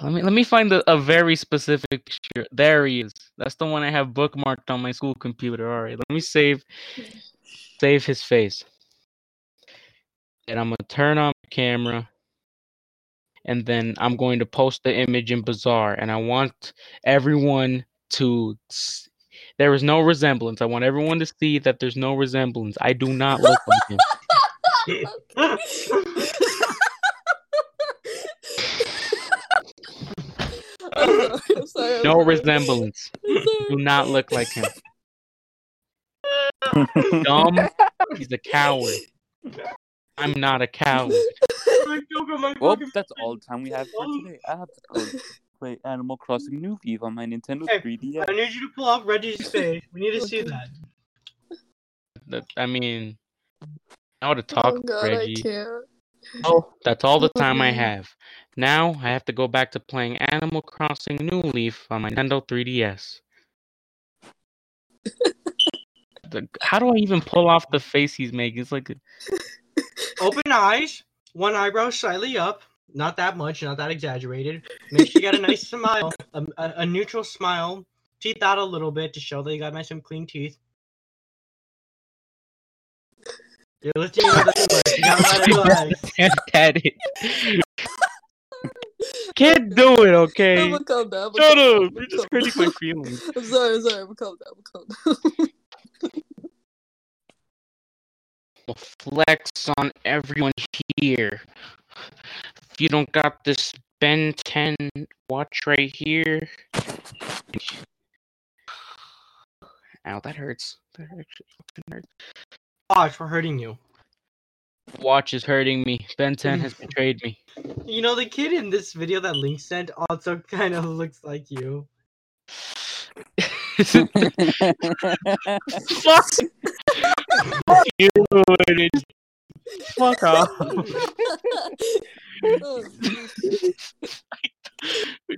Let me let me find a, a very specific picture. There he is. That's the one I have bookmarked on my school computer. All right, let me save save his face. And I'm gonna turn on my camera. And then I'm going to post the image in Bazaar. And I want everyone to s- there is no resemblance. I want everyone to see that there's no resemblance. I do not look like him. (laughs) (laughs) I'm sorry. I'm No sorry. resemblance. Do not look like him. (laughs) Dumb. He's a coward. I'm not a coward. My well, that's all the time we have for today. I have to go (laughs) play Animal Crossing New Leaf on my Nintendo Hey, 3DS. I need you to pull off Reggie's face. We need to see that. That- I mean, I want to Oh talk, god, I Reggie. can't. Oh, that's all the oh, time I have. Now I have to go back to playing Animal Crossing New Leaf on my Nintendo 3DS. The- how do I even pull off the face he's making? It's like Open eyes, one eyebrow slightly up, not that much, not that exaggerated. Make sure you got a nice (laughs) smile, a, a, a neutral smile. Teeth out a little bit to show that you got nice and clean teeth. You're lifting your head too much. You let it relax. can't at it. Can't do it, I'm okay? gonna calm down. I'm Shut up! You're just hurting my feelings. (laughs) I'm sorry, I'm sorry. I'm calm down. I'm calm down. (laughs) Well, flex on everyone here. If you don't got this Ben 10 watch right here. Ow, that hurts. That actually fucking hurts. Watch, we're hurting you. Watch is hurting me. Ben 10 has (laughs) betrayed me. You know, the kid in this video that Link sent also (laughs) kind of looks like you. Fuck you! (laughs) it- Fuck off. Jeez.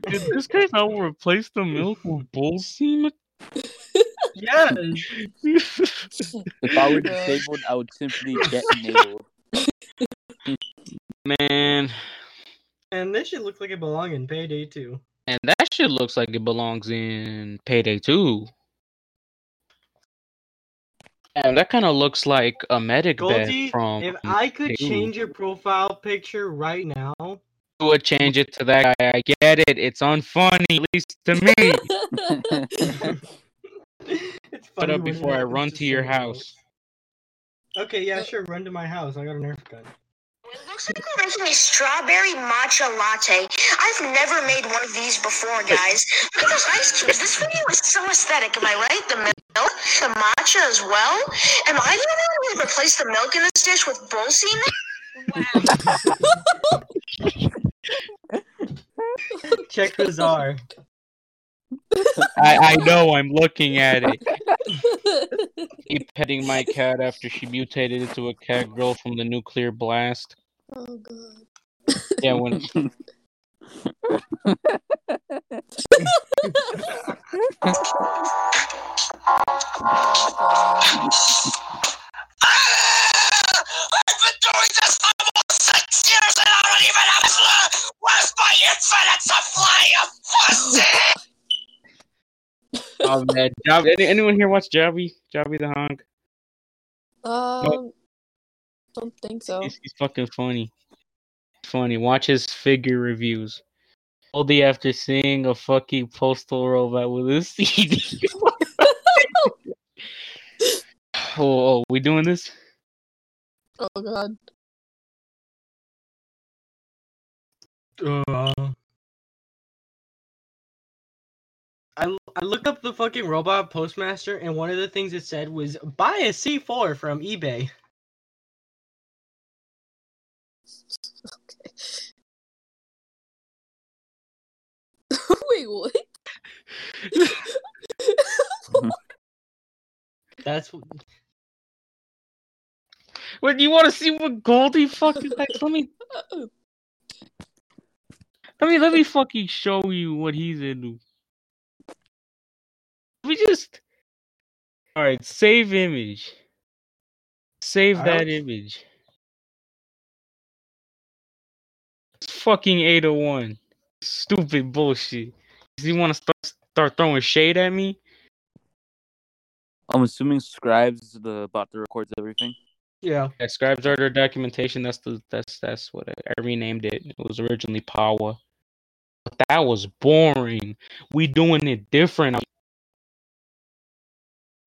Did this guy not replace the milk with bull semen? Yes. if I were disabled, I would simply get enabled. Man, And this should look like it belongs in Payday too. and that shit looks like it belongs in Payday 2. And that kind of looks like a medic Goldie, bed from. if I could Payday change your profile picture right now, would change it to that guy. I get it. It's unfunny, at least to me. (laughs) it's Shut funny up before I run to your someone house. else. Okay, yeah, sure. Run to my house. I got a Nerf gun. It looks like we're making a strawberry matcha latte. I've never made one of these before, guys. Look at those ice cubes. This video is so aesthetic, am I right? The milk, the matcha as well. Am I the only one who replaced the milk in this dish with bull semen? Wow. (laughs) (laughs) (laughs) Check the czar. I, I know. I'm looking at it. Keep petting my cat after she mutated into a cat girl from the nuclear blast. oh god. Yeah, when (laughs) I've been doing this for almost six years and I don't even have a my infinite supply of pussy? oh man, Job, any, anyone here watch Jobby? Jobby the Hong? Um, don't think so. He's, he's fucking funny. Funny. Watch his figure reviews. Only after seeing a fucking postal robot with a CD. (laughs) (laughs) oh, oh, we doing this? Oh god. Uh, I, I looked up the fucking robot postmaster, and one of the things it said was buy a C4 from eBay. Okay. (laughs) Wait, what? (laughs) That's what- What you want to see what Goldie fucking likes? Let me (laughs) let me let me fucking show you what he's into. We just all right. Save image. Save I that image. It's fucking eight oh one. Stupid bullshit. Does he want to start start throwing shade at me? I'm assuming Scribes is the bot that records everything. Yeah. Yeah, Scribes Order Documentation. That's the that's that's what I, I renamed it. It was originally Power. but that was boring. We doing it different.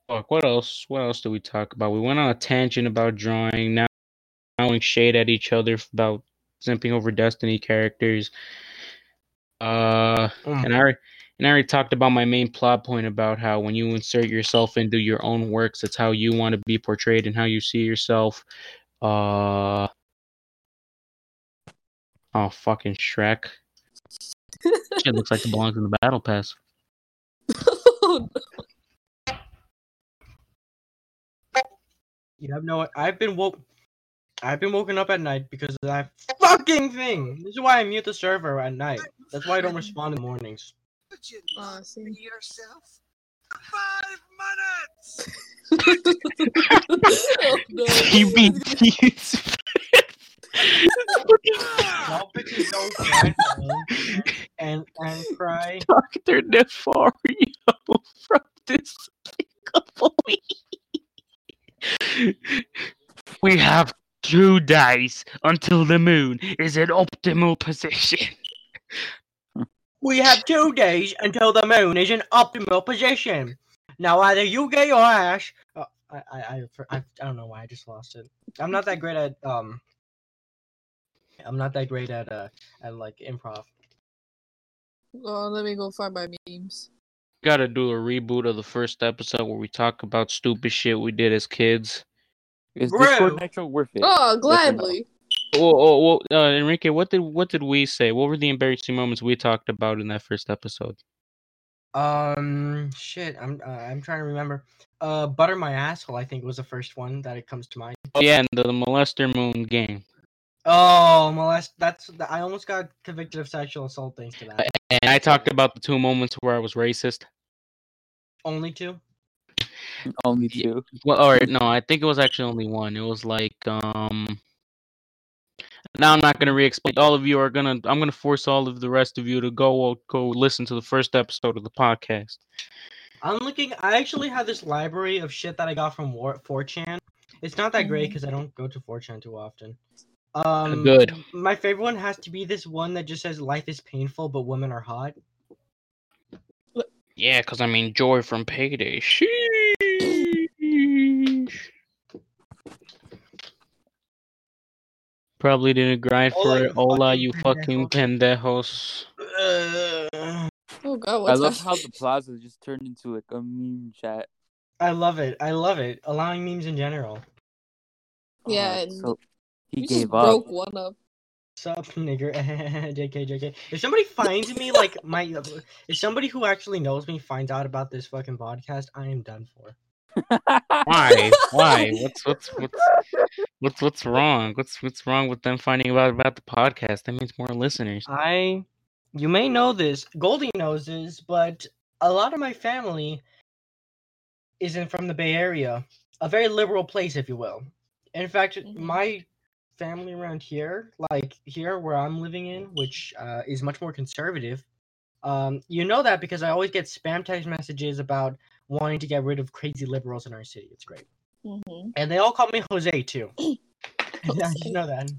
Fuck. What else? What else did we talk about? We went on a tangent about drawing. Now, throwing shade at each other about simping over Destiny characters. Uh, Mm. and I And I already talked about my main plot point about how when you insert yourself into your own works, it's how you want to be portrayed and how you see yourself. Uh oh, fucking Shrek. Shit looks like it belongs in the battle pass. Oh, (laughs) You have no. I've been woke. I've been woken up at night because of that fucking thing. This is why I mute the server at night. That's why I don't respond in the mornings. Oh, see. yourself five minutes. (laughs) oh, (laughs) no. You mean he's Y'all bitches don't cry and and cry. Dr. Nefario from Despicable Me. We have two days until the moon is in optimal position. We have two days until the moon is in optimal position. Now either you get your ass. Uh, I, I I I I don't know why I just lost it. I'm not that great at um. I'm not that great at uh at like improv. Oh, let me go find my memes. Gotta do a reboot of the first episode where we talk about stupid shit we did as kids. Is Bro. Discord Nitro worth it? Oh, Yes or gladly. Oh, oh, oh, uh, Enrique, what did what did we say? What were the embarrassing moments we talked about in that first episode? Um, shit. I'm uh, I'm trying to remember. Uh, butter my asshole. I think was the first one that it comes to mind. Oh yeah, and the, the molester moon game. Oh, molest. That's I almost got convicted of sexual assault thanks to that. And I talked about the two moments where I was racist. Only two. Only Yeah. two. Well, or no, I think it was actually only one. It was like um. Now I'm not gonna re-explain. All of you are gonna. I'm gonna force all of the rest of you to go go listen to the first episode of the podcast. I'm looking. I actually have this library of shit that I got from War- 4chan. It's not that great because I don't go to 4chan too often. Um, good. My favorite one has to be this one that just says "Life is painful, but women are hot." Yeah, cause I mean Joy from Payday. Sheesh. Probably didn't grind Hola, for you it. Hola, fucking you fucking pendejos. Uh, Oh god, I love that? how the plaza just turned into like a meme chat. I love it. I love it. Allowing memes in general. Yeah, Uh, and so he You just gave up. broke one up. Sup, (laughs) nigger? (laughs) JK, JK. If somebody finds me, like my, if somebody who actually knows me finds out about this fucking podcast, I am done for. Why? Why? (laughs) What's what's what's what's what's wrong? What's what's wrong with them finding out about the podcast? That means more listeners. I, you may know this, Goldie knows this, but a lot of my family isn't from the Bay Area, a very liberal place, if you will. In fact, Mhm. my family around here, like here where I'm living in, which uh, is much more conservative, um, you know that because I always get spam text messages about wanting to get rid of crazy liberals in our city. It's great. hmm And they all call me Jose too. (clears throat) I just know that.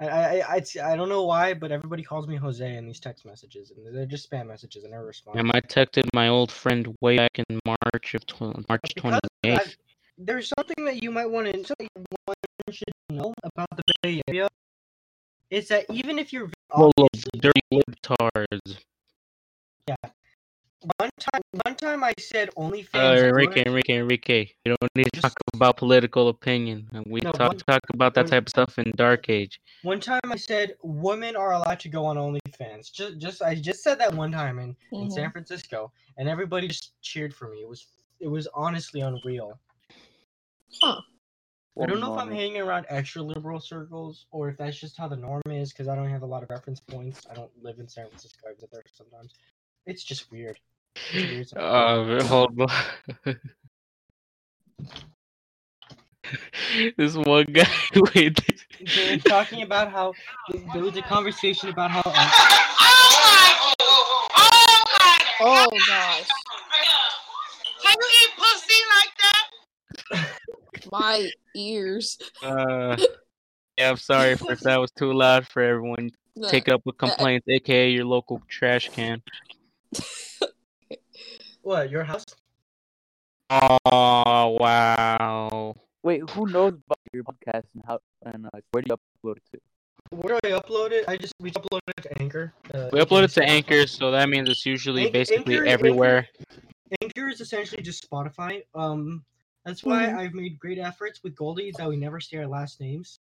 I, I I I don't know why, but everybody calls me Jose in these text messages, and they're just spam messages. And I respond. And I texted my old friend way back in March of tw- March Because twenty I- eighth. there's something that you might want to something one should know about the Bay Area. Is that even if you're Full of obviously- dirty libtards. One time, one time I said OnlyFans. Uh, Enrique, weren't- Enrique, Enrique. You don't need to talk about political opinion. We No, talk one- talk about that one- type of stuff in Dark Age. One time I said women are allowed to go on OnlyFans. Just, just I just said that one time in, in Mhm. San Francisco, and everybody just cheered for me. It was it was honestly unreal. Huh. I don't know if I'm hanging around extra liberal circles or if that's just how the norm is because I don't have a lot of reference points. I don't live in San Francisco. I visit there sometimes. It's just weird. It's weird sometimes. Uh, hold on. this one guy. (laughs) Wait. They're talking about how there was a conversation about how. uh, Oh gosh, Can you eat pussy like that? my ears. Uh, yeah, I'm sorry if that was too loud for everyone. No, Take up with complaints, aka your local trash can. (laughs) what your house? Oh wow. Wait, who knows about your podcast and how and uh, where do you upload it to? where do I upload it? I just we upload it to Anchor. Uh, We upload it to Spotify. Anchor, so that means it's usually Anch- basically Anchor- everywhere. Anchor is essentially just Spotify. Um, that's why Mhm. I've made great efforts with Goldie that we never say our last names.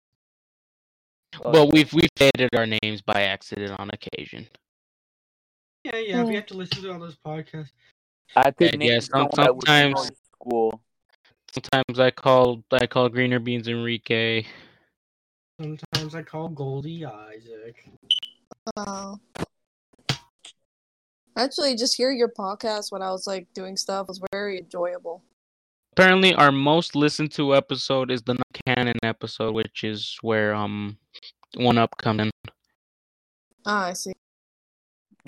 Oh, Well, we've we've edited our names by accident on occasion. Yeah, yeah. We Mm. have to listen to all those podcasts. I could Yeah, name yeah, some- someone that was sometimes- school. Sometimes I call I call Greener Beans Enrique. Sometimes I call Goldie Isaac. Oh. Actually, just hear your podcast when I was like doing stuff was very enjoyable. Apparently, our most listened to episode is the non canon episode, which is where um one up comes in. Ah, I see.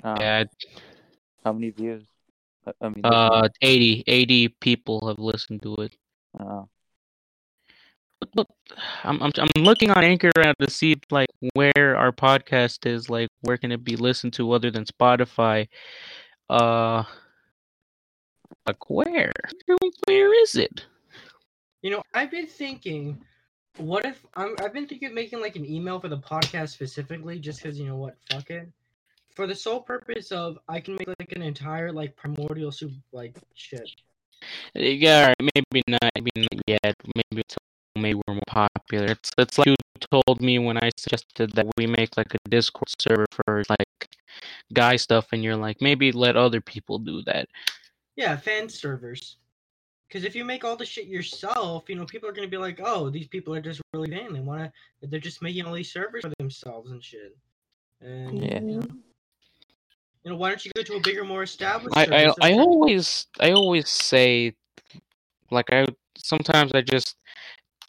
Uh, Yeah, How many views? I- I mean, uh, 80, 80 people have listened to it. uh, But look, I'm, I'm I'm looking on Anchor now to see like where our podcast is. Like, where can it be listened to other than Spotify? Uh, like where? Where is it? You know, I've been thinking, what if I'm? I've been thinking of making like an email for the podcast specifically, just because you know what, fuck it, for the sole purpose of I can make like an entire like primordial soup like shit. Yeah, alright, maybe not. Maybe not yet. Maybe it's maybe we're more popular. It's it's like you told me when I suggested that we make like a Discord server for like guy stuff, and you're like, maybe let other people do that. Yeah, fan servers. Because if you make all the shit yourself, you know, people are gonna be like, "Oh, these people are just really vain. They wanna, they're just making all these servers for themselves and shit." And Yeah. you, know, you know, why don't you go to a bigger, more established? I, I I always I always say like I sometimes I just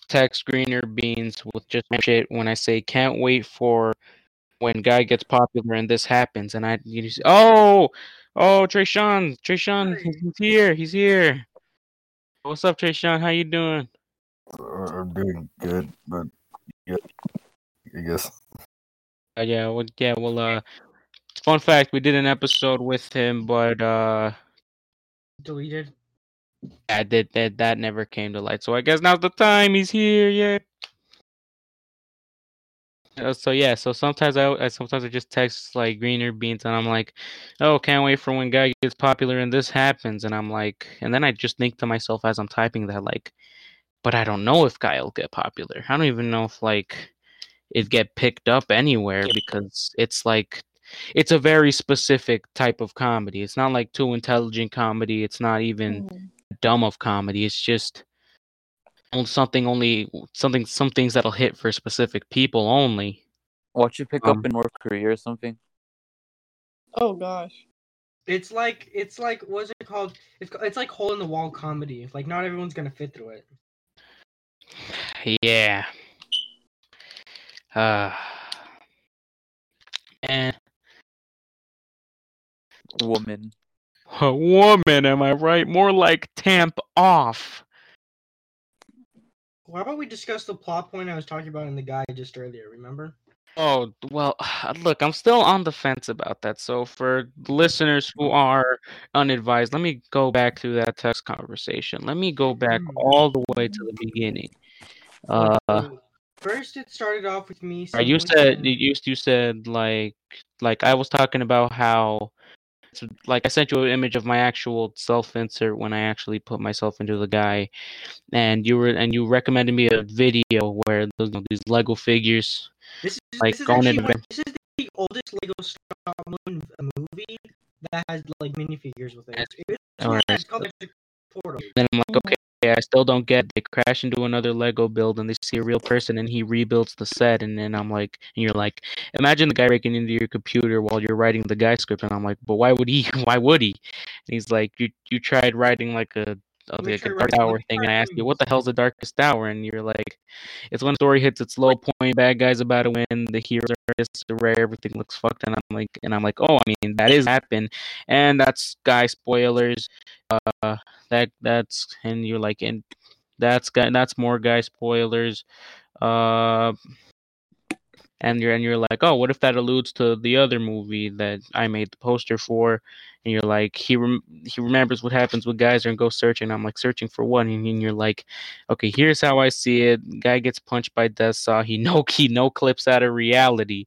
text greener beans with just shit when I say can't wait for when guy gets popular and this happens and I you just oh oh Trey Sean Trey he's he's here he's here what's up Trey Sean how you doing Uh, I'm doing good, but yeah, I guess. uh, yeah well yeah well uh fun fact we did an episode with him but uh deleted. I did that that never came to light. So I guess now's the time. He's here, yeah. Uh, so yeah, so sometimes I, I sometimes I just text like greener beans and I'm like, oh, can't wait for when guy gets popular and this happens, and I'm like, and then I just think to myself as I'm typing that like, but I don't know if guy will get popular. I don't even know if like it get picked up anywhere because it's like it's a very specific type of comedy. It's not like too intelligent comedy. It's not even Mm. dumb of comedy. It's just on- something only something some things that'll hit for specific people only. watch it pick Um, up in North Korea or something. Oh gosh. It's like it's like what's it called? It's it's like hole in the wall comedy. Like not everyone's gonna fit through it. Yeah. Uh and Woman. a woman, am I right? More like tamp off. Why about we discuss the plot point I was talking about in the guide just earlier? Remember? Oh, well, (sighs) look, I'm still on the fence about that. So, for listeners who are unadvised, let me go back to that text conversation. Let me go back Hmm. all the way to the beginning. Uh, first, it started off with me. Right, you simply said you you said like like I was talking about how so, like I sent you an image of my actual self insert when I actually put myself into the guy, and you were and you recommended me a video where those you know, these Lego figures. This is like, this is going one- this is the oldest Lego Star motion movie that has like minifigures with it. It's, it's, it's called Portal. Then I'm like, okay, I still don't get. They crash into another Lego build and they see a real person and he rebuilds the set, and then I'm like, and you're like, imagine the guy breaking into your computer while you're writing the guy script, and I'm like, but why would he? (laughs) Why would he? And he's like, you you tried writing like a like a dark hour thing, and I asked you, what the hell's the darkest hour? And you're like, it's when the story hits its low point, bad guys about to win, the heroes are rare, everything looks fucked, and I'm like, and I'm like, oh, I mean, that is happen, and that's guy spoilers. Uh, that that's and you're like, and that's guy, that's more guy spoilers. Uh, and you're and you're like, oh, what if that alludes to the other movie that I made the poster for? and you're like he rem- he remembers what happens with guys are and go searching. I'm like searching for what, and, and you're like, okay, here's how I see it. Guy gets punched by Deathsaw. He no (laughs) key no clips out of reality.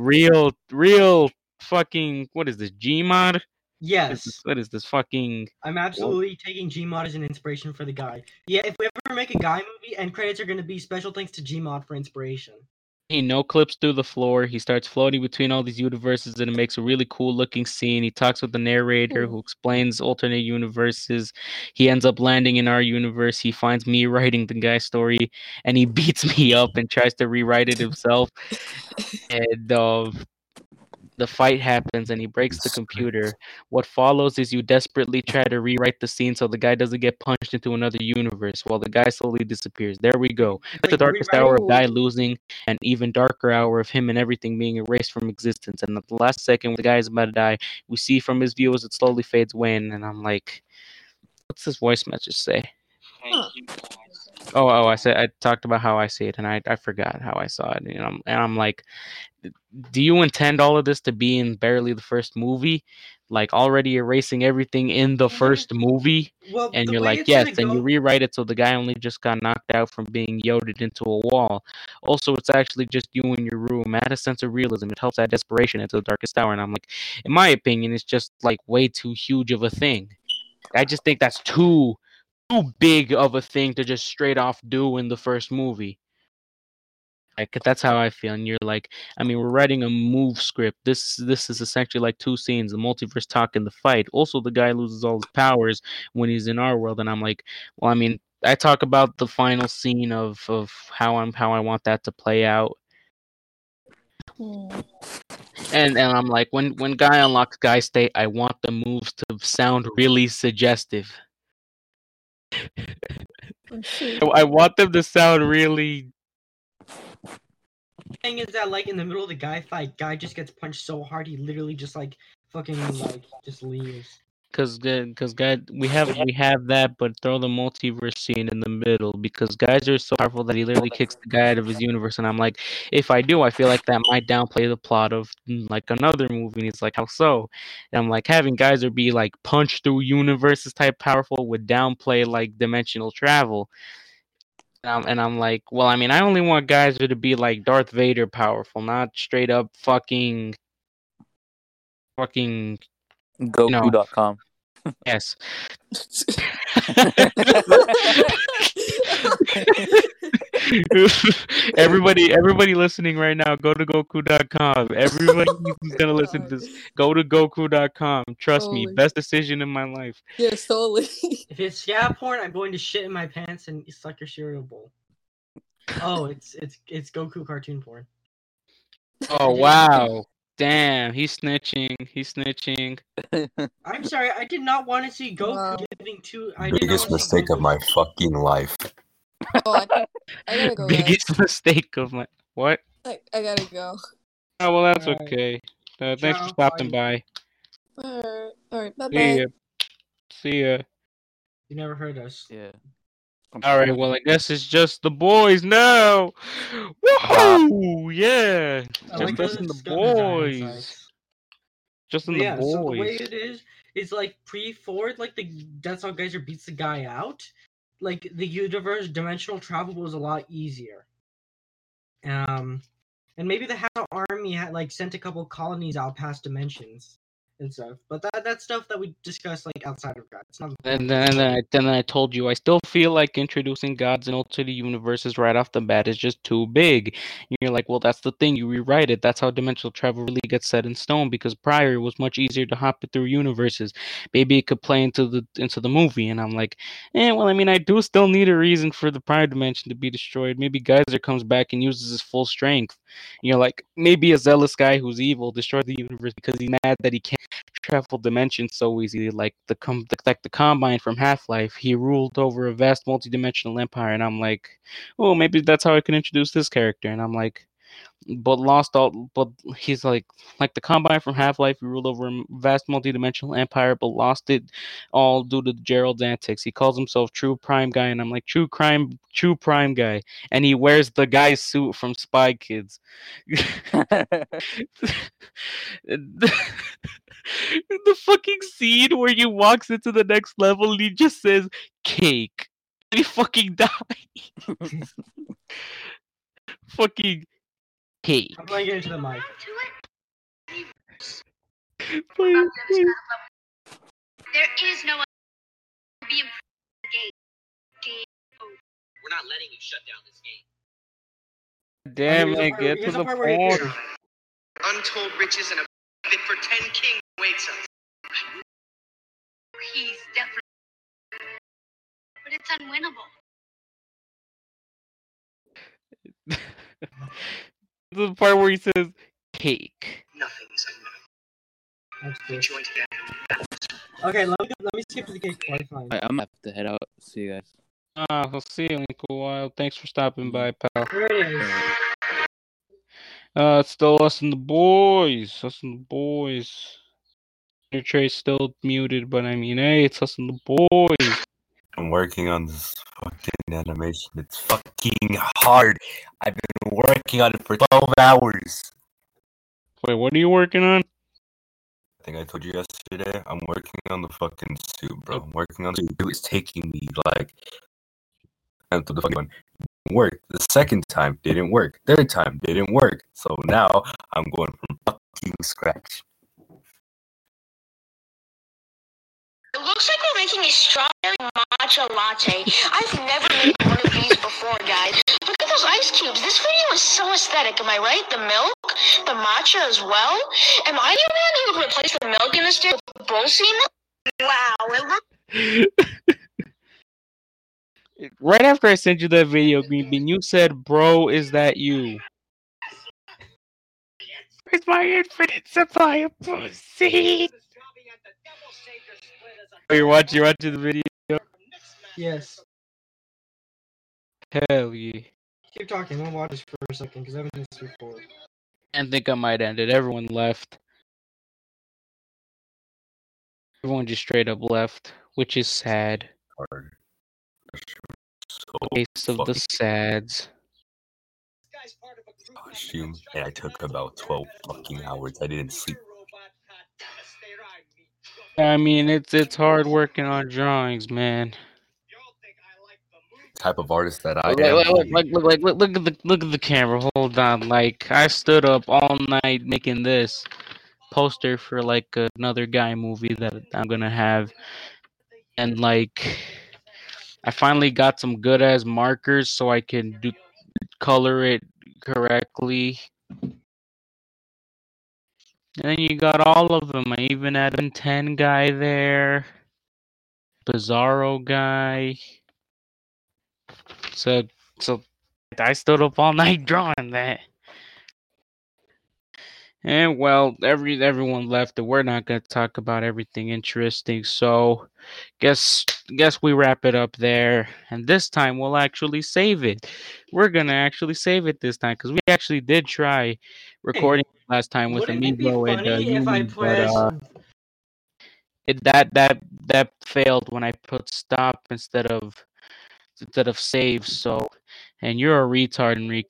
Real real fucking what is this Gmod? What is Yes, this, what is this fucking I'm absolutely taking Gmod as an inspiration for the guy. Yeah, if we ever make a guy movie, end credits are going to be special thanks to Gmod for inspiration. He no clips through the floor. He starts floating between all these universes, and it makes a really cool looking scene. He talks with the narrator, Hmm. who explains alternate universes. He ends up landing in our universe. He finds me writing the guy's story, and he (laughs) beats me up and tries to rewrite it himself. (laughs) and uh, the fight happens, and he breaks the computer. What follows is you desperately try to rewrite the scene so the guy doesn't get punched into another universe, while the guy slowly disappears. There we go. It's That's the darkest hour of Guy losing, an even darker hour of him and everything being erased from existence. And at the last second, when the guy is about to die, we see from his view as it slowly fades away. And, and I'm like, what's this voice message say? Huh. Oh, oh, I said I talked about how I see it, and I, I forgot how I saw it. You know, and I'm like, do you intend all of this to be in barely the first movie, like already erasing everything in the Mhm. first movie? Well, and you're like, yes, and you rewrite it so the guy only just got knocked out from being yoded into a wall. Also, it's actually just you in your room. Add a sense of realism. It helps add desperation into the darkest hour. And I'm like, in my opinion, it's just like way too huge of a thing. I just think that's too too big of a thing to just straight off do in the first movie. Like that's how I feel. And you're like, I mean, we're writing a move script. This this is essentially like two scenes: the multiverse talk and the fight. Also, the guy loses all his powers when he's in our world, and I'm like, well, I mean, I talk about the final scene of of how I'm how I want that to play out, Hmm. and and I'm like, when when guy unlocks guy state, I want the moves to sound really suggestive. Oh. I I want them to sound really thing is that like in the middle of the guy fight, guy just gets punched so hard he literally just like fucking like just leaves. Cause, cause, guys, we have we have that, but throw the multiverse scene in the middle because guys are so powerful that he literally kicks the guy out of his universe, and I'm like, if I do, I feel like that might downplay the plot of mm, like another movie. And he's like, how so? And I'm like, having guys Geyser be like punch through universes type powerful would downplay like dimensional travel. And I'm, and I'm like, well, I mean, I only want Geyser to be like Darth Vader powerful, not straight up fucking, fucking Goku.com. yes. (laughs) everybody everybody listening right now go to goku.com everybody (laughs) who's gonna listen to this go to goku.com trust me best decision in my life yes, totally. (laughs) If it's scab porn, I'm going to shit in my pants and suck your cereal bowl. Oh, it's it's it's Goku cartoon porn. oh wow damn he's snitching he's snitching (laughs) I'm sorry, I did not want to see Goku Wow. giving two. I did Biggest not mistake of my fucking life. oh, I, I gotta (laughs) go. Guys. biggest mistake of my what I, I gotta go. oh well that's Alright. okay uh, thanks for Ciao, stopping bye. by Alright, alright, bye see bye. ya see ya You never heard us. Yeah. All right, well, I guess it's just the boys now. Woohoo! Yeah, I just like us and the Scub has our boys. insights. Just in But the yeah, so the way boys. it is is like pre-Ford, like the that's how Geyser beats the guy out. Like the universe dimensional travel was a lot easier. Um, and maybe the House Army had like sent a couple colonies out past dimensions and stuff. But that that's stuff that we discussed like outside of God. It's not. And then, I, then I told you I still feel like introducing gods and alternate universes right off the bat is just too big. And you're like, well, that's the thing. You rewrite it. That's how dimensional travel really gets set in stone. Because prior it was much easier to hop it through universes. Maybe it could play into the into the movie. And I'm like, eh. Well, I mean, I do still need a reason for the prior dimension to be destroyed. Maybe Geyser comes back and uses his full strength. And you're like, maybe a zealous guy who's evil destroyed the universe because he's mad that he can't travel dimensions so easily. Like the com- like the Combine from Half Life, he ruled over a vast multi-dimensional empire, and I'm like, oh, maybe that's how I can introduce this character. And I'm like, but lost all. But he's like, like the Combine from Half Life, he ruled over a vast multi-dimensional empire, but lost it all due to Gerald's antics. He calls himself True Prime Guy, and I'm like, True Crime, True Prime Guy, and he wears the guy's suit from Spy Kids. (laughs) the fucking scene where he walks into the next level and he just says cake. And he fucking (laughs) dies. (laughs) fucking cake. I'm playing it into the mic. Please, please. There is no other be in the game. Game We're not letting you shut down this game. Damn it, part- get to the the part where he point. Untold riches and a fit for ten kings waits us. He's definitely but it's unwinnable. (laughs) the part where he says cake. Nothing's unwinnable. That's We good. join together. Okay, let me let me skip to the cake part. Fine. Alright, I'm gonna have to head out. See you guys. Ah, we'll see you in a while. Thanks for stopping by, pal. There it is. Uh, it's still us and the boys. Us and the boys. Your trade's still muted, but I mean, hey, it's us and the boys. I'm working on this fucking animation. It's fucking hard. I've been working on it for 12 hours. Wait, what are you working on? I think I told you yesterday. I'm working on the fucking suit, bro. Oh. I'm working on the suit. It's taking me like until the fucking one worked. The second time didn't work. Third time didn't work. So now I'm going from fucking scratch. Looks like we're making a strawberry matcha latte. I've never made one of these before, guys. Look at those ice cubes. This video is so aesthetic. Am I right? The milk, the matcha as well. Am I the man who would replace the milk in this dish with Bolsine? Wow, it looks (laughs) Right after I sent you that video, Green Bean, you said, "Bro, is that you?" Where's my infinite supply of pussy? Oh, you're watching, you're watching the video. Yes. Hell yeah! Keep talking. I'll watch this for a second because I haven't done this before. I think I might end it. Everyone left. Everyone just straight up left, which is sad. Hard. So Case of the fucking sads. costume, and I took about 12 fucking hours. I didn't sleep. I mean, it's it's hard working on drawings, man. Type of artist that I am. look, look, look, look, look, look at the look at the camera. Hold on, like I stood up all night making this poster for like another guy movie that I'm gonna have, and like I finally got some good ass markers so I can do color it correctly. And then you got all of them. I even had a 10 guy there, Bizarro guy. So, so I stood up all (laughs) night drawing that. And well, every everyone left, and we're not gonna talk about everything interesting. So, guess guess we wrap it up there. And this time we'll actually save it. We're gonna actually save it this time because we actually did try recording last time with Wouldn't it be Amiibo and uh, if I but uh, it that that that failed when I put stop instead of instead of save. So, and you're a retard, Enrique.